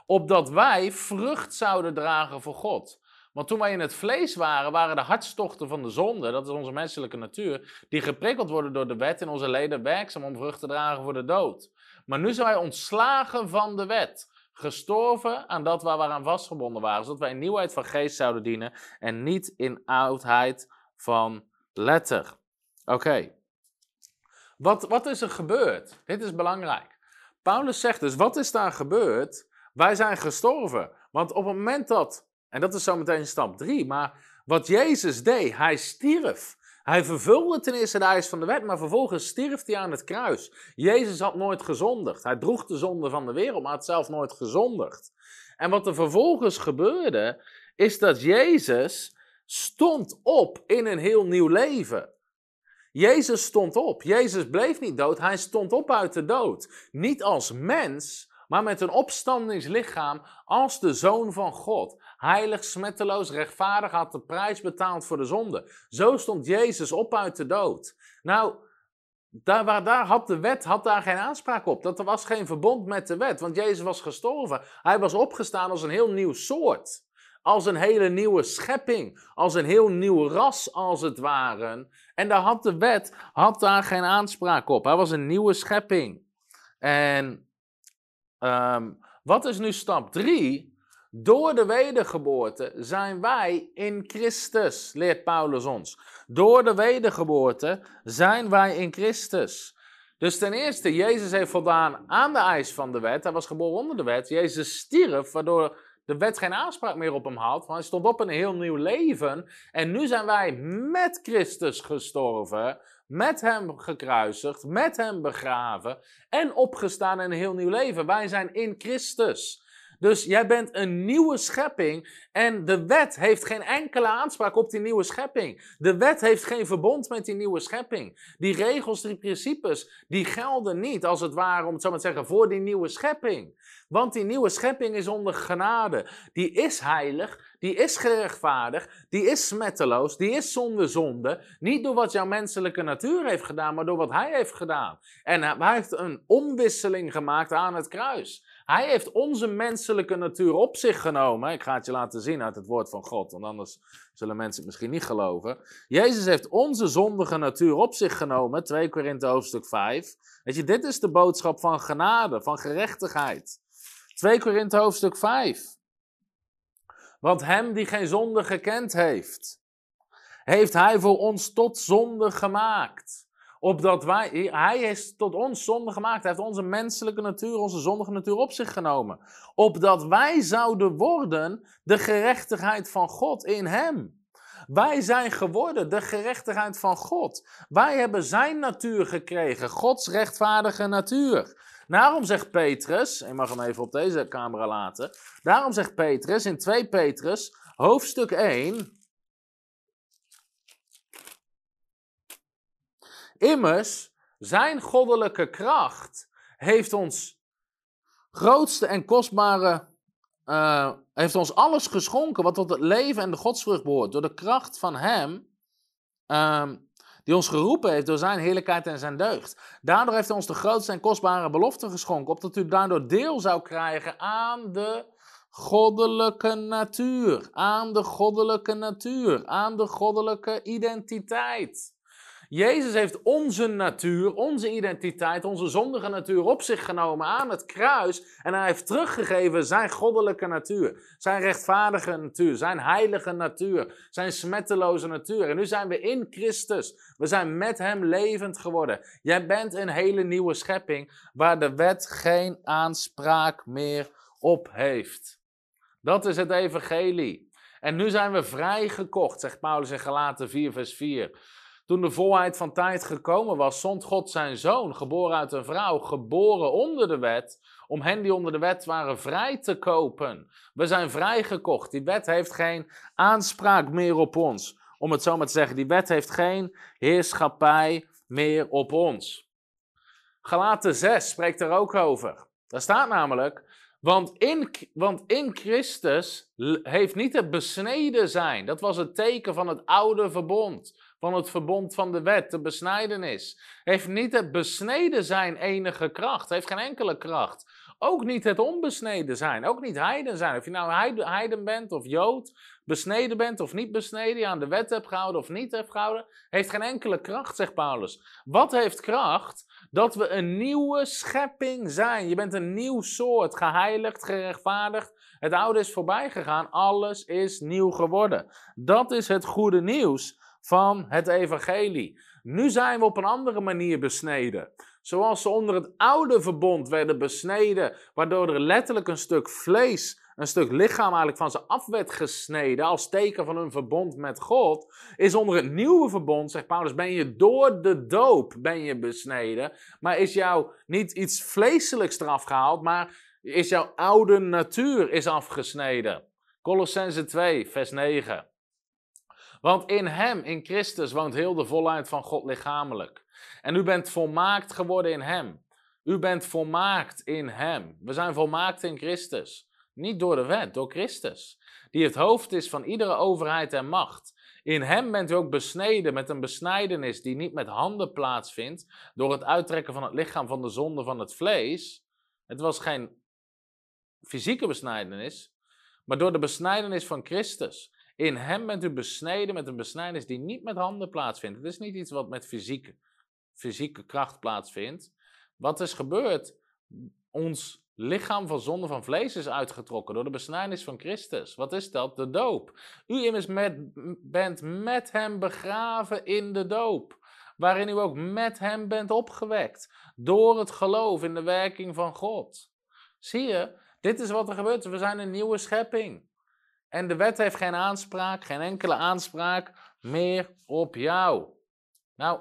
Opdat wij vrucht zouden dragen voor God. Want toen wij in het vlees waren, waren de hartstochten van de zonde, dat is onze menselijke natuur, die geprikkeld worden door de wet in onze leden werkzaam om vrucht te dragen voor de dood. Maar nu zijn wij ontslagen van de wet gestorven aan dat waar we aan vastgebonden waren, zodat wij in nieuwheid van geest zouden dienen en niet in oudheid van letter. Oké. Wat, wat is er gebeurd? Dit is belangrijk. Paulus zegt dus, wat is daar gebeurd? Wij zijn gestorven. Want op het moment dat, en dat is zometeen stap 3, maar wat Jezus deed, hij stierf. Hij vervulde ten eerste de eis van de wet, maar vervolgens stierf hij aan het kruis. Jezus had nooit gezondigd. Hij droeg de zonde van de wereld, maar had zelf nooit gezondigd. En wat er vervolgens gebeurde, is dat Jezus stond op in een heel nieuw leven. Jezus stond op. Jezus bleef niet dood, hij stond op uit de dood. Niet als mens, maar met een opstandingslichaam als de zoon van God. Heilig, smetteloos, rechtvaardig had de prijs betaald voor de zonde. Zo stond Jezus op uit de dood. Nou, daar, waar, daar had de wet had daar geen aanspraak op. Dat er was geen verbond met de wet, want Jezus was gestorven. Hij was opgestaan als een heel nieuw soort. Als een hele nieuwe schepping. Als een heel nieuw ras, als het ware. En daar had de wet had daar geen aanspraak op. Hij was een nieuwe schepping. En um, wat is nu stap 3? Door de wedergeboorte zijn wij in Christus, leert Paulus ons. Door de wedergeboorte zijn wij in Christus. Dus ten eerste, Jezus heeft voldaan aan de eis van de wet. Hij was geboren onder de wet. Jezus stierf, waardoor de wet geen aanspraak meer op hem had. Want hij stond op een heel nieuw leven. En nu zijn wij met Christus gestorven, met hem gekruisigd, met hem begraven en opgestaan in een heel nieuw leven. Wij zijn in Christus. Dus jij bent een nieuwe schepping en de wet heeft geen enkele aanspraak op die nieuwe schepping. De wet heeft geen verbond met die nieuwe schepping. Die regels, die principes, die gelden niet als het ware, om het zo maar te zeggen, voor die nieuwe schepping. Want die nieuwe schepping is onder genade. Die is heilig, die is gerechtvaardigd, die is smetteloos, die is zonder zonde. Niet door wat jouw menselijke natuur heeft gedaan, maar door wat hij heeft gedaan. En hij heeft een omwisseling gemaakt aan het kruis. Hij heeft onze menselijke natuur op zich genomen. Ik ga het je laten zien uit het woord van God, want anders zullen mensen het misschien niet geloven. Jezus heeft onze zondige natuur op zich genomen, 2 Korinthe hoofdstuk 5. Weet je, dit is de boodschap van genade, van gerechtigheid. 2 Korinthe hoofdstuk 5. Want hem die geen zonde gekend heeft, heeft hij voor ons tot zonde gemaakt Opdat wij, hij is tot ons zonde gemaakt. Hij heeft onze menselijke natuur, onze zondige natuur op zich genomen. Opdat wij zouden worden de gerechtigheid van God in hem. Wij zijn geworden de gerechtigheid van God. Wij hebben zijn natuur gekregen, Gods rechtvaardige natuur. Daarom zegt Petrus, je mag hem even op deze camera laten. Daarom zegt Petrus in 2 Petrus, hoofdstuk 1, Immers, zijn goddelijke kracht heeft ons grootste en kostbare, uh, heeft ons alles geschonken wat tot het leven en de godsvrucht behoort. Door de kracht van Hem, uh, die ons geroepen heeft door zijn heerlijkheid en zijn deugd. Daardoor heeft hij ons de grootste en kostbare belofte geschonken, opdat u daardoor deel zou krijgen aan de goddelijke natuur. Aan de goddelijke natuur, aan de goddelijke identiteit. Jezus heeft onze natuur, onze identiteit, onze zondige natuur op zich genomen aan het kruis. En hij heeft teruggegeven zijn goddelijke natuur, zijn rechtvaardige natuur, zijn heilige natuur, zijn smetteloze natuur. En nu zijn we in Christus. We zijn met hem levend geworden. Jij bent een hele nieuwe schepping waar de wet geen aanspraak meer op heeft. Dat is het evangelie. En nu zijn we vrijgekocht, zegt Paulus in Galaten 4, vers 4. Toen de volheid van tijd gekomen was, zond God zijn zoon, geboren uit een vrouw, geboren onder de wet, om hen die onder de wet waren vrij te kopen. We zijn vrijgekocht. Die wet heeft geen aanspraak meer op ons. Om het zo maar te zeggen, die wet heeft geen heerschappij meer op ons. Galaten 6 spreekt er ook over. Daar staat namelijk, want in, want in Christus heeft niet het besneden zijn, dat was het teken van het oude verbond van het verbond van de wet, de besnijdenis. Heeft niet het besneden zijn enige kracht, heeft geen enkele kracht. Ook niet het onbesneden zijn, ook niet heiden zijn. Of je nou heiden bent of jood, besneden bent of niet besneden, je aan de wet hebt gehouden of niet hebt gehouden, heeft geen enkele kracht, zegt Paulus. Wat heeft kracht? Dat we een nieuwe schepping zijn. Je bent een nieuw soort, geheiligd, gerechtvaardigd. Het oude is voorbij gegaan, alles is nieuw geworden. Dat is het goede nieuws van het evangelie. Nu zijn we op een andere manier besneden. Zoals ze onder het oude verbond werden besneden, waardoor er letterlijk een stuk vlees, een stuk lichaam eigenlijk van ze af werd gesneden als teken van hun verbond met God, is onder het nieuwe verbond, zegt Paulus, ben je door de doop ben je besneden, maar is jou niet iets vleeselijks eraf gehaald, maar is jouw oude natuur is afgesneden. Colossense 2, vers 9. Want in Hem, in Christus, woont heel de volheid van God lichamelijk. En u bent volmaakt geworden in Hem. U bent volmaakt in Hem. We zijn volmaakt in Christus. Niet door de wet, door Christus. Die het hoofd is van iedere overheid en macht. In Hem bent u ook besneden met een besnijdenis die niet met handen plaatsvindt, door het uittrekken van het lichaam van de zonde van het vlees. Het was geen fysieke besnijdenis, maar door de besnijdenis van Christus. In hem bent u besneden met een besnijdenis die niet met handen plaatsvindt. Het is niet iets wat met fysieke, fysieke kracht plaatsvindt. Wat is gebeurd? Ons lichaam van zonde van vlees is uitgetrokken door de besnijdenis van Christus. Wat is dat? De doop. U immers bent met hem begraven in de doop. Waarin u ook met hem bent opgewekt. Door het geloof in de werking van God. Zie je, dit is wat er gebeurt. We zijn een nieuwe schepping. En de wet heeft geen aanspraak, geen enkele aanspraak meer op jou. Nou,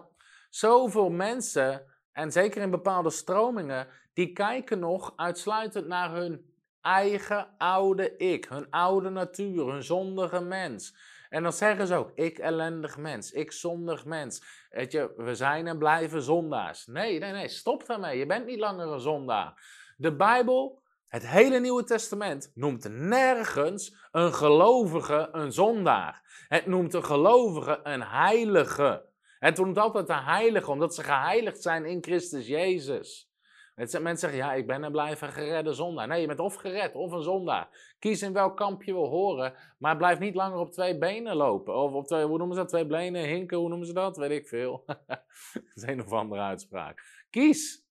zoveel mensen, en zeker in bepaalde stromingen, die kijken nog uitsluitend naar hun eigen oude ik, hun oude natuur, hun zondige mens. En dan zeggen ze ook, ik ellendig mens, ik zondig mens. Weet je, we zijn en blijven zondaars. Nee, nee, nee, stop daarmee. Je bent niet langer een zondaar. De Bijbel het hele Nieuwe Testament noemt nergens een gelovige een zondaar. Het noemt een gelovige een heilige. Het noemt altijd een heilige, omdat ze geheiligd zijn in Christus Jezus. Mensen zeggen, ja, ik ben en blijf een geredde zondaar. Nee, je bent of gered of een zondaar. Kies in welk kamp je wil horen, maar blijf niet langer op twee benen lopen. Of op twee, hoe noemen ze dat, twee benen, hinken, hoe noemen ze dat? Weet ik veel. dat is een of andere uitspraak. Kies.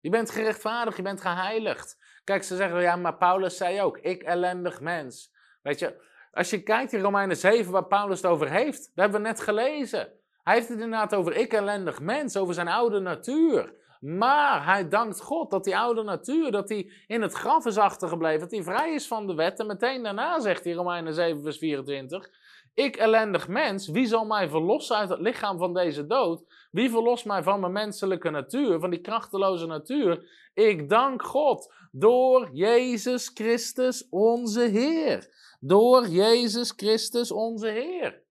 Je bent gerechtvaardigd, je bent geheiligd. Kijk, ze zeggen, ja, maar Paulus zei ook, ik ellendig mens. Weet je, als je kijkt in Romeinen 7 waar Paulus het over heeft, dat hebben we net gelezen. Hij heeft het inderdaad over ik ellendig mens, over zijn oude natuur. Maar hij dankt God dat die oude natuur, dat hij in het graf is achtergebleven, dat hij vrij is van de wet. En meteen daarna zegt hij Romeinen 7 vers 24, ik ellendig mens, wie zal mij verlossen uit het lichaam van deze dood? Wie verlost mij van mijn menselijke natuur, van die krachteloze natuur? Ik dank God door Jezus Christus onze Heer. Door Jezus Christus onze Heer.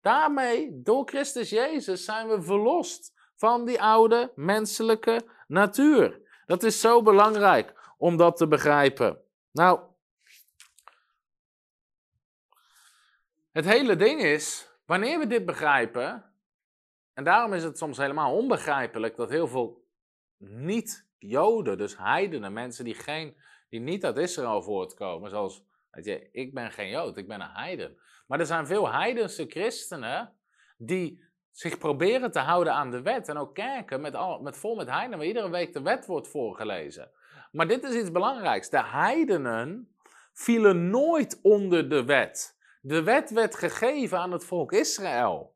Daarmee, door Christus Jezus, zijn we verlost van die oude menselijke natuur. Dat is zo belangrijk om dat te begrijpen. Nou, het hele ding is, wanneer we dit begrijpen, en daarom is het soms helemaal onbegrijpelijk dat heel veel niet-Joden, dus heidenen, mensen die, geen, die niet uit Israël voortkomen, zoals, weet je, ik ben geen Jood, ik ben een heiden. Maar er zijn veel heidense christenen die zich proberen te houden aan de wet en ook kerken met, al, met vol met heidenen, waar iedere week de wet wordt voorgelezen. Maar dit is iets belangrijks. De heidenen vielen nooit onder de wet. De wet werd gegeven aan het volk Israël.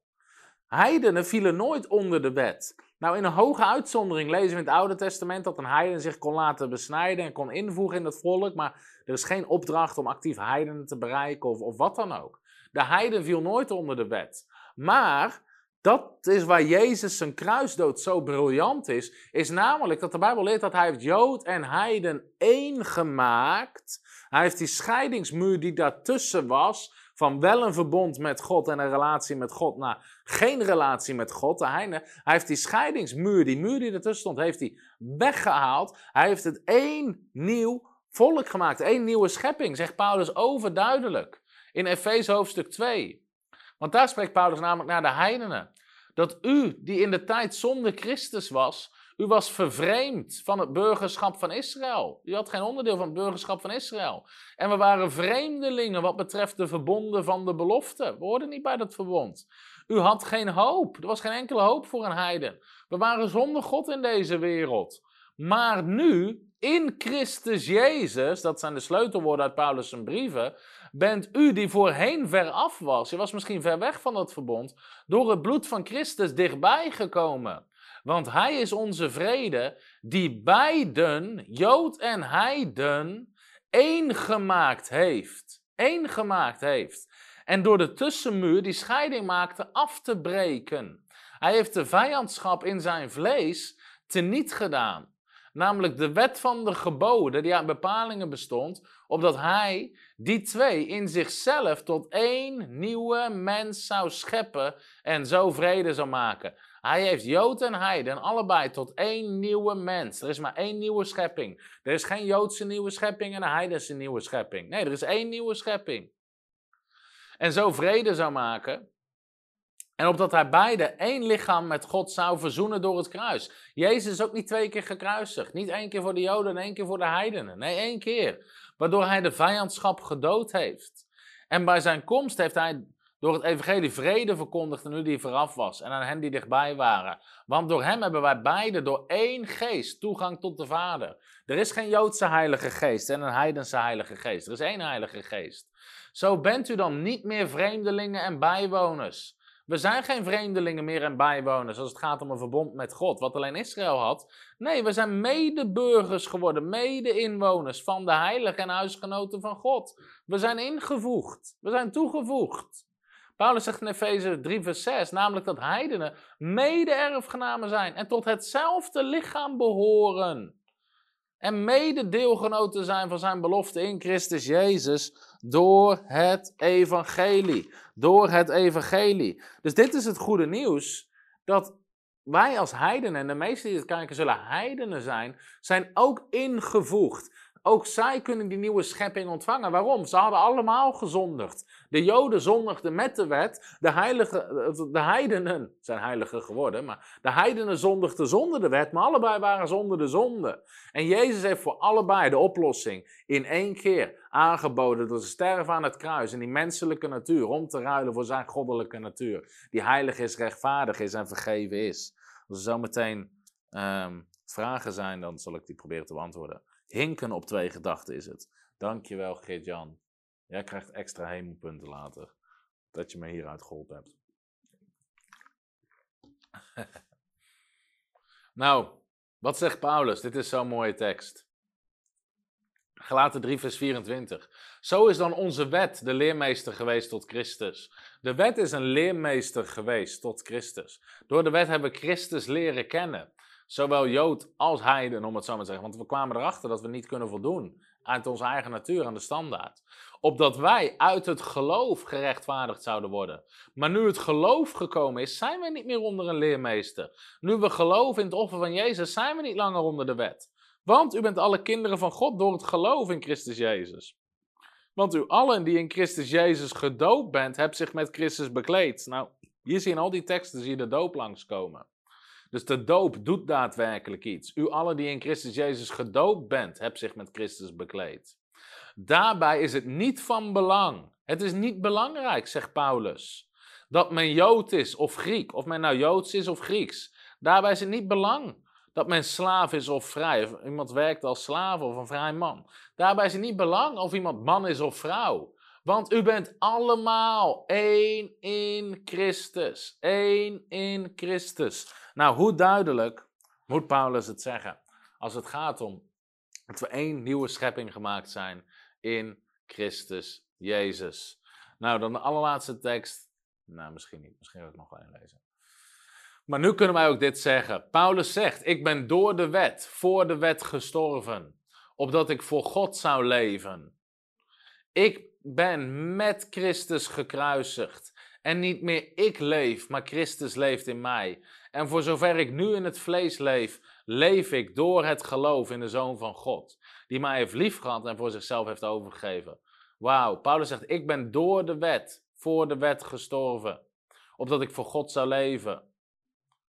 Heidenen vielen nooit onder de wet. Nou, in een hoge uitzondering lezen we in het Oude Testament dat een heiden zich kon laten besnijden en kon invoegen in het volk, maar er is geen opdracht om actief heidenen te bereiken of, of wat dan ook. De heiden viel nooit onder de wet. Maar dat is waar Jezus zijn kruisdood zo briljant is, is namelijk dat de Bijbel leert dat hij Jood en Heiden één gemaakt. Hij heeft die scheidingsmuur die daartussen was, van wel een verbond met God en een relatie met God naar geen relatie met God. Hij heeft die scheidingsmuur, die muur die ertussen stond, heeft hij weggehaald. Hij heeft het één nieuw volk gemaakt, één nieuwe schepping, zegt Paulus overduidelijk in Efeze hoofdstuk 2. Want daar spreekt Paulus namelijk naar de heidenen. Dat u, die in de tijd zonder Christus was, u was vervreemd van het burgerschap van Israël. U had geen onderdeel van het burgerschap van Israël. En we waren vreemdelingen wat betreft de verbonden van de belofte. We hoorden niet bij dat verbond. U had geen hoop. Er was geen enkele hoop voor een heiden. We waren zonder God in deze wereld. Maar nu, in Christus Jezus, dat zijn de sleutelwoorden uit Paulus' brieven, bent u die voorheen ver af was, je was misschien ver weg van dat verbond, door het bloed van Christus dichtbij gekomen. Want hij is onze vrede, die beiden, Jood en Heiden, één gemaakt heeft. Eén gemaakt heeft. En door de tussenmuur die scheiding maakte af te breken. Hij heeft de vijandschap in zijn vlees teniet gedaan. Namelijk de wet van de geboden, die uit bepalingen bestond, opdat hij die twee in zichzelf tot één nieuwe mens zou scheppen en zo vrede zou maken. Hij heeft Jood en Heiden allebei tot één nieuwe mens. Er is maar één nieuwe schepping. Er is geen Joodse nieuwe schepping en een Heidense nieuwe schepping. Nee, er is één nieuwe schepping. En zo vrede zou maken. En opdat hij beide één lichaam met God zou verzoenen door het kruis. Jezus is ook niet twee keer gekruisigd. Niet één keer voor de Joden en één keer voor de heidenen. Nee, één keer. Waardoor hij de vijandschap gedood heeft. En bij zijn komst heeft hij door het evangelie vrede verkondigd aan u die vooraf was en aan hen die dichtbij waren. Want door hem hebben wij beide door één geest toegang tot de Vader. Er is geen Joodse heilige geest en een heidense heilige geest. Er is één heilige geest. Zo bent u dan niet meer vreemdelingen en bijwoners. We zijn geen vreemdelingen meer en bijwoners als het gaat om een verbond met God, wat alleen Israël had. Nee, we zijn medeburgers geworden, mede-inwoners van de heiligen en huisgenoten van God. We zijn ingevoegd, we zijn toegevoegd. Paulus zegt in Efeze 3, vers 6, namelijk dat heidenen mede-erfgenamen zijn en tot hetzelfde lichaam behoren. En mede-deelgenoten zijn van zijn belofte in Christus Jezus door het evangelie. Door het evangelie. Dus dit is het goede nieuws, dat wij als heidenen, en de meesten die het kijken zullen heidenen zijn, zijn ook ingevoegd ook zij kunnen die nieuwe schepping ontvangen. Waarom? Ze hadden allemaal gezondigd. De Joden zondigden met de wet. De, heilige, de heidenen zijn heiliger geworden. Maar de heidenen zondigden zonder de wet. Maar allebei waren zonder de zonde. En Jezus heeft voor allebei de oplossing in één keer aangeboden. Door ze sterven aan het kruis. En die menselijke natuur om te ruilen voor zijn goddelijke natuur. Die heilig is, rechtvaardig is en vergeven is. Als er zometeen um, vragen zijn, dan zal ik die proberen te beantwoorden. Hinken op twee gedachten is het. Dankjewel, Geert-Jan. Jij krijgt extra hemelpunten later. Dat je me hieruit geholpen hebt. nou, wat zegt Paulus? Dit is zo'n mooie tekst. Gelaten 3, vers 24. Zo is dan onze wet de leermeester geweest tot Christus. De wet is een leermeester geweest tot Christus. Door de wet hebben we Christus leren kennen. Zowel Jood als Heiden, om het zo maar te zeggen. Want we kwamen erachter dat we niet kunnen voldoen uit onze eigen natuur aan de standaard. Opdat wij uit het geloof gerechtvaardigd zouden worden. Maar nu het geloof gekomen is, zijn we niet meer onder een leermeester. Nu we geloven in het offer van Jezus, zijn we niet langer onder de wet. Want u bent alle kinderen van God door het geloof in Christus Jezus. Want u allen die in Christus Jezus gedoopt bent, hebt zich met Christus bekleed. Nou, hier zie je in al die teksten zie de doop langskomen. Dus de doop doet daadwerkelijk iets. U allen die in Christus Jezus gedoopt bent, hebt zich met Christus bekleed. Daarbij is het niet van belang. Het is niet belangrijk, zegt Paulus, dat men Jood is of Griek, of men nou Joods is of Grieks. Daarbij is het niet belang dat men slaaf is of vrij, of iemand werkt als slaaf of een vrij man. Daarbij is het niet belang of iemand man is of vrouw. Want u bent allemaal één in Christus. Eén in Christus. Nou, hoe duidelijk moet Paulus het zeggen? Als het gaat om dat we één nieuwe schepping gemaakt zijn in Christus Jezus. Nou, dan de allerlaatste tekst. Nou, misschien niet. Misschien ga ik nog wel een lezen. Maar nu kunnen wij ook dit zeggen. Paulus zegt: Ik ben door de wet, voor de wet gestorven, opdat ik voor God zou leven. Ik ben met Christus gekruisigd. En niet meer ik leef, maar Christus leeft in mij. En voor zover ik nu in het vlees leef, leef ik door het geloof in de Zoon van God, die mij heeft liefgehad en voor zichzelf heeft overgegeven. Wauw, Paulus zegt, ik ben door de wet, voor de wet gestorven, opdat ik voor God zou leven.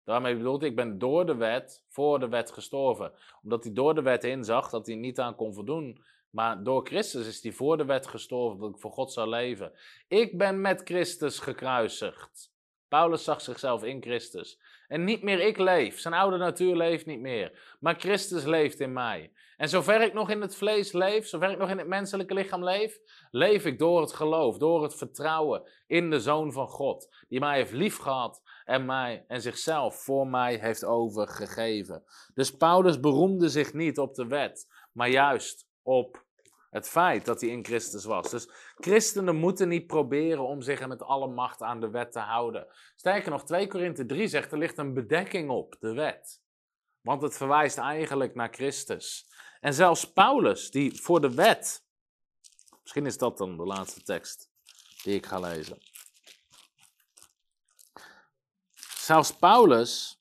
Daarmee bedoelt ik ben door de wet, voor de wet gestorven. Omdat hij door de wet inzag dat hij niet aan kon voldoen. Maar door Christus is hij voor de wet gestorven, dat ik voor God zou leven. Ik ben met Christus gekruisigd. Paulus zag zichzelf in Christus. En niet meer ik leef. Zijn oude natuur leeft niet meer. Maar Christus leeft in mij. En zover ik nog in het vlees leef, zover ik nog in het menselijke lichaam leef, leef ik door het geloof, door het vertrouwen in de Zoon van God. Die mij heeft liefgehad en, mij, en zichzelf voor mij heeft overgegeven. Dus Paulus beroemde zich niet op de wet, maar juist op het feit dat hij in Christus was. Dus christenen moeten niet proberen om zich met alle macht aan de wet te houden. Sterker nog, 2 Korinthe 3 zegt er ligt een bedekking op de wet. Want het verwijst eigenlijk naar Christus. En zelfs Paulus, die voor de wet. Misschien is dat dan de laatste tekst die ik ga lezen. Zelfs Paulus,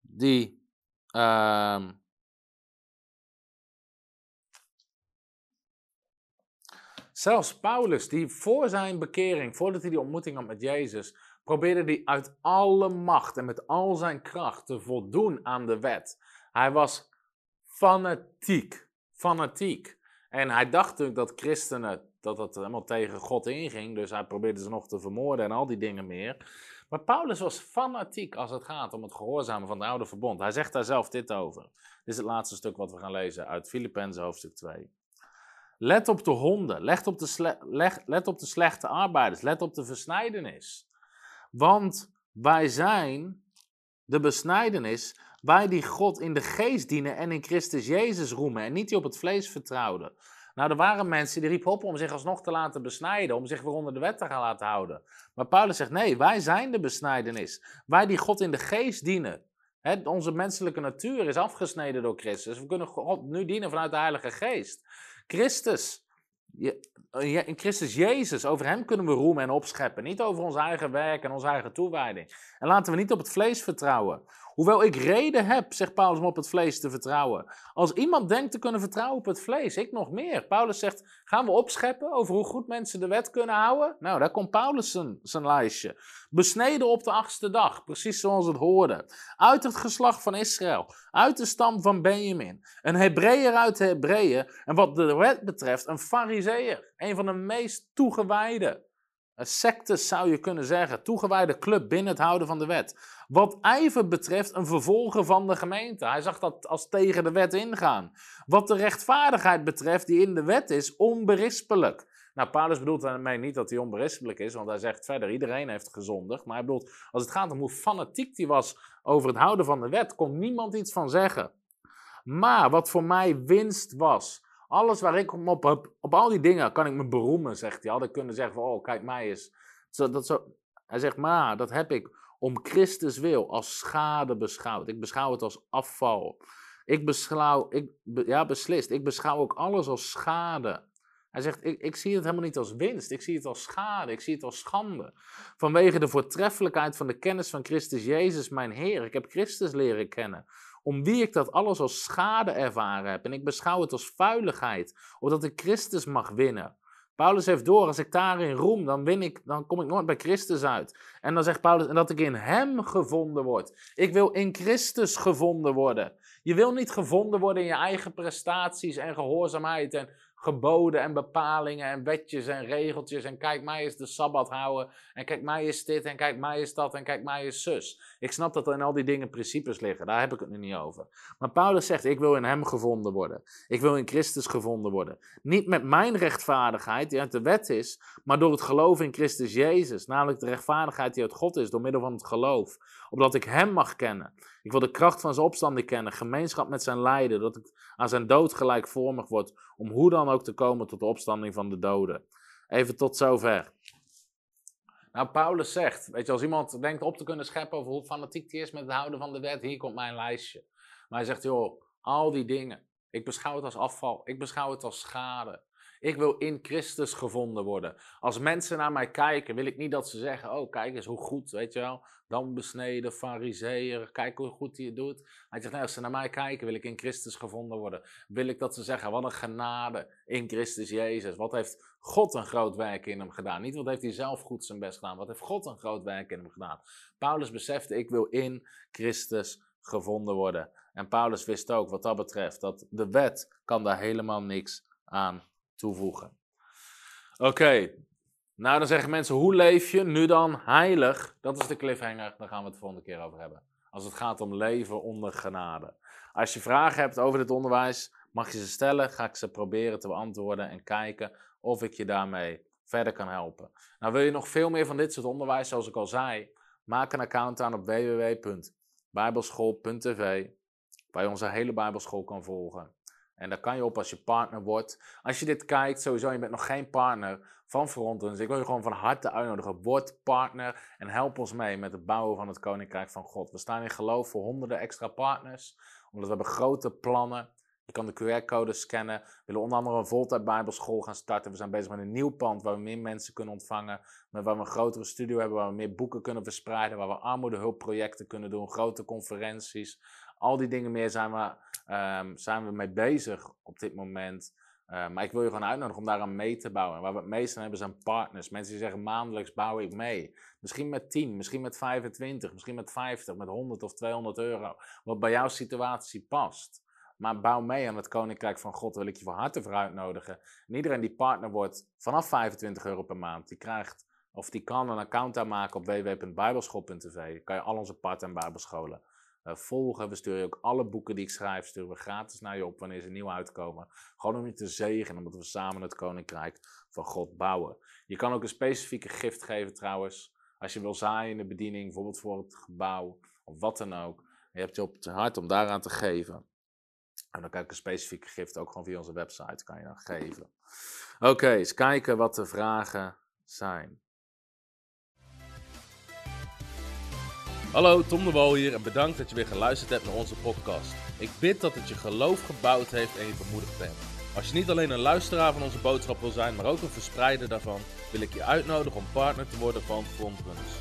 die. Uh, zelfs Paulus, die voor zijn bekering, voordat hij die ontmoeting had met Jezus, probeerde hij uit alle macht en met al zijn kracht te voldoen aan de wet. Hij was fanatiek. Fanatiek. En hij dacht natuurlijk dat christenen, dat dat helemaal tegen God inging. Dus hij probeerde ze nog te vermoorden en al die dingen meer. Maar Paulus was fanatiek als het gaat om het gehoorzamen van het oude verbond. Hij zegt daar zelf dit over. Dit is het laatste stuk wat we gaan lezen uit Filippenzen hoofdstuk 2. Let op de honden, let op de, let op de slechte arbeiders, let op de versnijdenis. Want wij zijn de besnijdenis wij die God in de geest dienen en in Christus Jezus roemen en niet die op het vlees vertrouwden. Nou, er waren mensen die riepen op om zich alsnog te laten besnijden, om zich weer onder de wet te gaan laten houden. Maar Paulus zegt, nee, wij zijn de besnijdenis. Wij die God in de geest dienen. onze menselijke natuur is afgesneden door Christus. We kunnen God nu dienen vanuit de Heilige Geest. Christus, in Christus Jezus, over Hem kunnen we roemen en opscheppen. Niet over ons eigen werk en onze eigen toewijding. En laten we niet op het vlees vertrouwen. Hoewel ik reden heb, zegt Paulus, om op het vlees te vertrouwen. Als iemand denkt te kunnen vertrouwen op het vlees, ik nog meer. Paulus zegt, gaan we opscheppen over hoe goed mensen de wet kunnen houden? Nou, daar komt Paulus zijn, zijn lijstje. Besneden op de achtste dag, precies zoals het hoorde. Uit het geslacht van Israël, uit de stam van Benjamin. Een Hebreeër uit de Hebreeën en wat de wet betreft een Fariseer. Een van de meest toegewijde. Een secte zou je kunnen zeggen, toegewijde club binnen het houden van de wet. Wat ijver betreft een vervolger van de gemeente. Hij zag dat als tegen de wet ingaan. Wat de rechtvaardigheid betreft, die in de wet is, onberispelijk. Nou, Paulus bedoelt daarmee niet dat hij onberispelijk is, want hij zegt verder, iedereen heeft gezondigd. Maar hij bedoelt, als het gaat om hoe fanatiek hij was over het houden van de wet, kon niemand iets van zeggen. Maar wat voor mij winst was, alles waar ik op heb, op al die dingen kan ik me beroemen, zegt hij. Had ik kunnen zeggen van, oh, kijk mij eens. Dat zo. Hij zegt, maar dat heb ik om Christus wil als schade beschouwd. Ik beschouw het als afval. Ik beschouw, ik, ja, beslist. Ik beschouw ook alles als schade. Hij zegt, ik, ik zie het helemaal niet als winst. Ik zie het als schade. Ik zie het als schande. Vanwege de voortreffelijkheid van de kennis van Christus Jezus, mijn Heer. Ik heb Christus leren kennen om wie ik dat alles als schade ervaren heb. En ik beschouw het als vuiligheid, omdat ik Christus mag winnen. Paulus heeft door, als ik daarin roem, dan, win ik, dan kom ik nooit bij Christus uit. En dan zegt Paulus, en dat ik in Hem gevonden word. Ik wil in Christus gevonden worden. Je wil niet gevonden worden in je eigen prestaties en gehoorzaamheid en geboden en bepalingen en wetjes en regeltjes. En kijk, mij is de Sabbat houden. En kijk, mij is dit. En kijk, mij is dat. En kijk, mij is zus. Ik snap dat er in al die dingen principes liggen. Daar heb ik het nu niet over. Maar Paulus zegt, ik wil in hem gevonden worden. Ik wil in Christus gevonden worden. Niet met mijn rechtvaardigheid, die uit de wet is. Maar door het geloof in Christus Jezus. Namelijk de rechtvaardigheid die uit God is, door middel van het geloof. Opdat ik hem mag kennen. Ik wil de kracht van zijn opstanding kennen. Gemeenschap met zijn lijden. Dat ik aan zijn dood gelijkvormig word. Om hoe dan ook te komen tot de opstanding van de doden. Even tot zover. Nou, Paulus zegt, weet je, als iemand denkt op te kunnen scheppen over hoe fanatiek hij is met het houden van de wet, hier komt mijn lijstje. Maar hij zegt, joh, al die dingen, ik beschouw het als afval, ik beschouw het als schade. Ik wil in Christus gevonden worden. Als mensen naar mij kijken, wil ik niet dat ze zeggen: Oh, kijk eens hoe goed, weet je wel. Dan besneden, fariseer, kijk hoe goed hij het doet. Hij zegt: Als ze naar mij kijken, wil ik in Christus gevonden worden. Wil ik dat ze zeggen: Wat een genade in Christus Jezus. Wat heeft God een groot werk in hem gedaan? Niet wat heeft hij zelf goed zijn best gedaan. Wat heeft God een groot werk in hem gedaan? Paulus besefte: Ik wil in Christus gevonden worden. En Paulus wist ook wat dat betreft dat de wet kan daar helemaal niks aan toevoegen. Oké, Nou, dan zeggen mensen, hoe leef je nu dan heilig? Dat is de cliffhanger, daar gaan we het de volgende keer over hebben. Als het gaat om leven onder genade. Als je vragen hebt over dit onderwijs, mag je ze stellen. Ga ik ze proberen te beantwoorden en kijken of ik je daarmee verder kan helpen. Nou, wil je nog veel meer van dit soort onderwijs, zoals ik al zei? Maak een account aan op www.bijbelschool.tv, waar je onze hele Bijbelschool kan volgen. En daar kan je op als je partner wordt. Als je dit kijkt, sowieso, je bent nog geen partner van Frontruns. Ik wil je gewoon van harte uitnodigen. Word partner en help ons mee met het bouwen van het Koninkrijk van God. We staan in geloof voor honderden extra partners, omdat we hebben grote plannen. Je kan de QR-code scannen. We willen onder andere een voltijd bijbelschool gaan starten. We zijn bezig met een nieuw pand waar we meer mensen kunnen ontvangen. Waar we een grotere studio hebben, waar we meer boeken kunnen verspreiden. Waar we armoedehulpprojecten kunnen doen, grote conferenties. Al die dingen meer zijn we, um, zijn we mee bezig op dit moment. Uh, maar ik wil je gewoon uitnodigen om daaraan mee te bouwen. Waar we het meest aan hebben zijn partners. Mensen die zeggen maandelijks bouw ik mee. Misschien met 10, misschien met 25, misschien met 50, met 100 of 200 euro. Wat bij jouw situatie past. Maar bouw mee aan het Koninkrijk van God. Wil ik je van harte voor uitnodigen. En iedereen die partner wordt vanaf 25 euro per maand, die krijgt of die kan een account aanmaken op www.bijbelschool.tv. Kan je al onze part- en bijbelscholen uh, volgen. We sturen je ook alle boeken die ik schrijf, sturen we gratis naar je op wanneer ze nieuw uitkomen. Gewoon om je te zegenen, omdat we samen het Koninkrijk van God bouwen. Je kan ook een specifieke gift geven trouwens. Als je wil zaaien in de bediening, bijvoorbeeld voor het gebouw of wat dan ook. Je hebt je op het hart om daaraan te geven. En dan kan ik een specifieke gift ook gewoon via onze website kan je dan geven. Oké, eens kijken wat de vragen zijn. Hallo, Tom de Wol hier en bedankt dat je weer geluisterd hebt naar onze podcast. Ik bid dat het je geloof gebouwd heeft en je bemoedigd bent. Als je niet alleen een luisteraar van onze boodschap wil zijn, maar ook een verspreider daarvan, wil ik je uitnodigen om partner te worden van Frontrunners.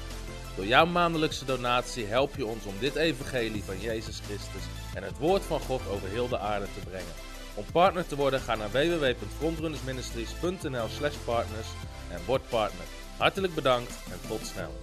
Door jouw maandelijkse donatie help je ons om dit evangelie van Jezus Christus en het woord van God over heel de aarde te brengen. Om partner te worden, ga naar www.frontrunnersministries.nl slash partners en word partner. Hartelijk bedankt en tot snel.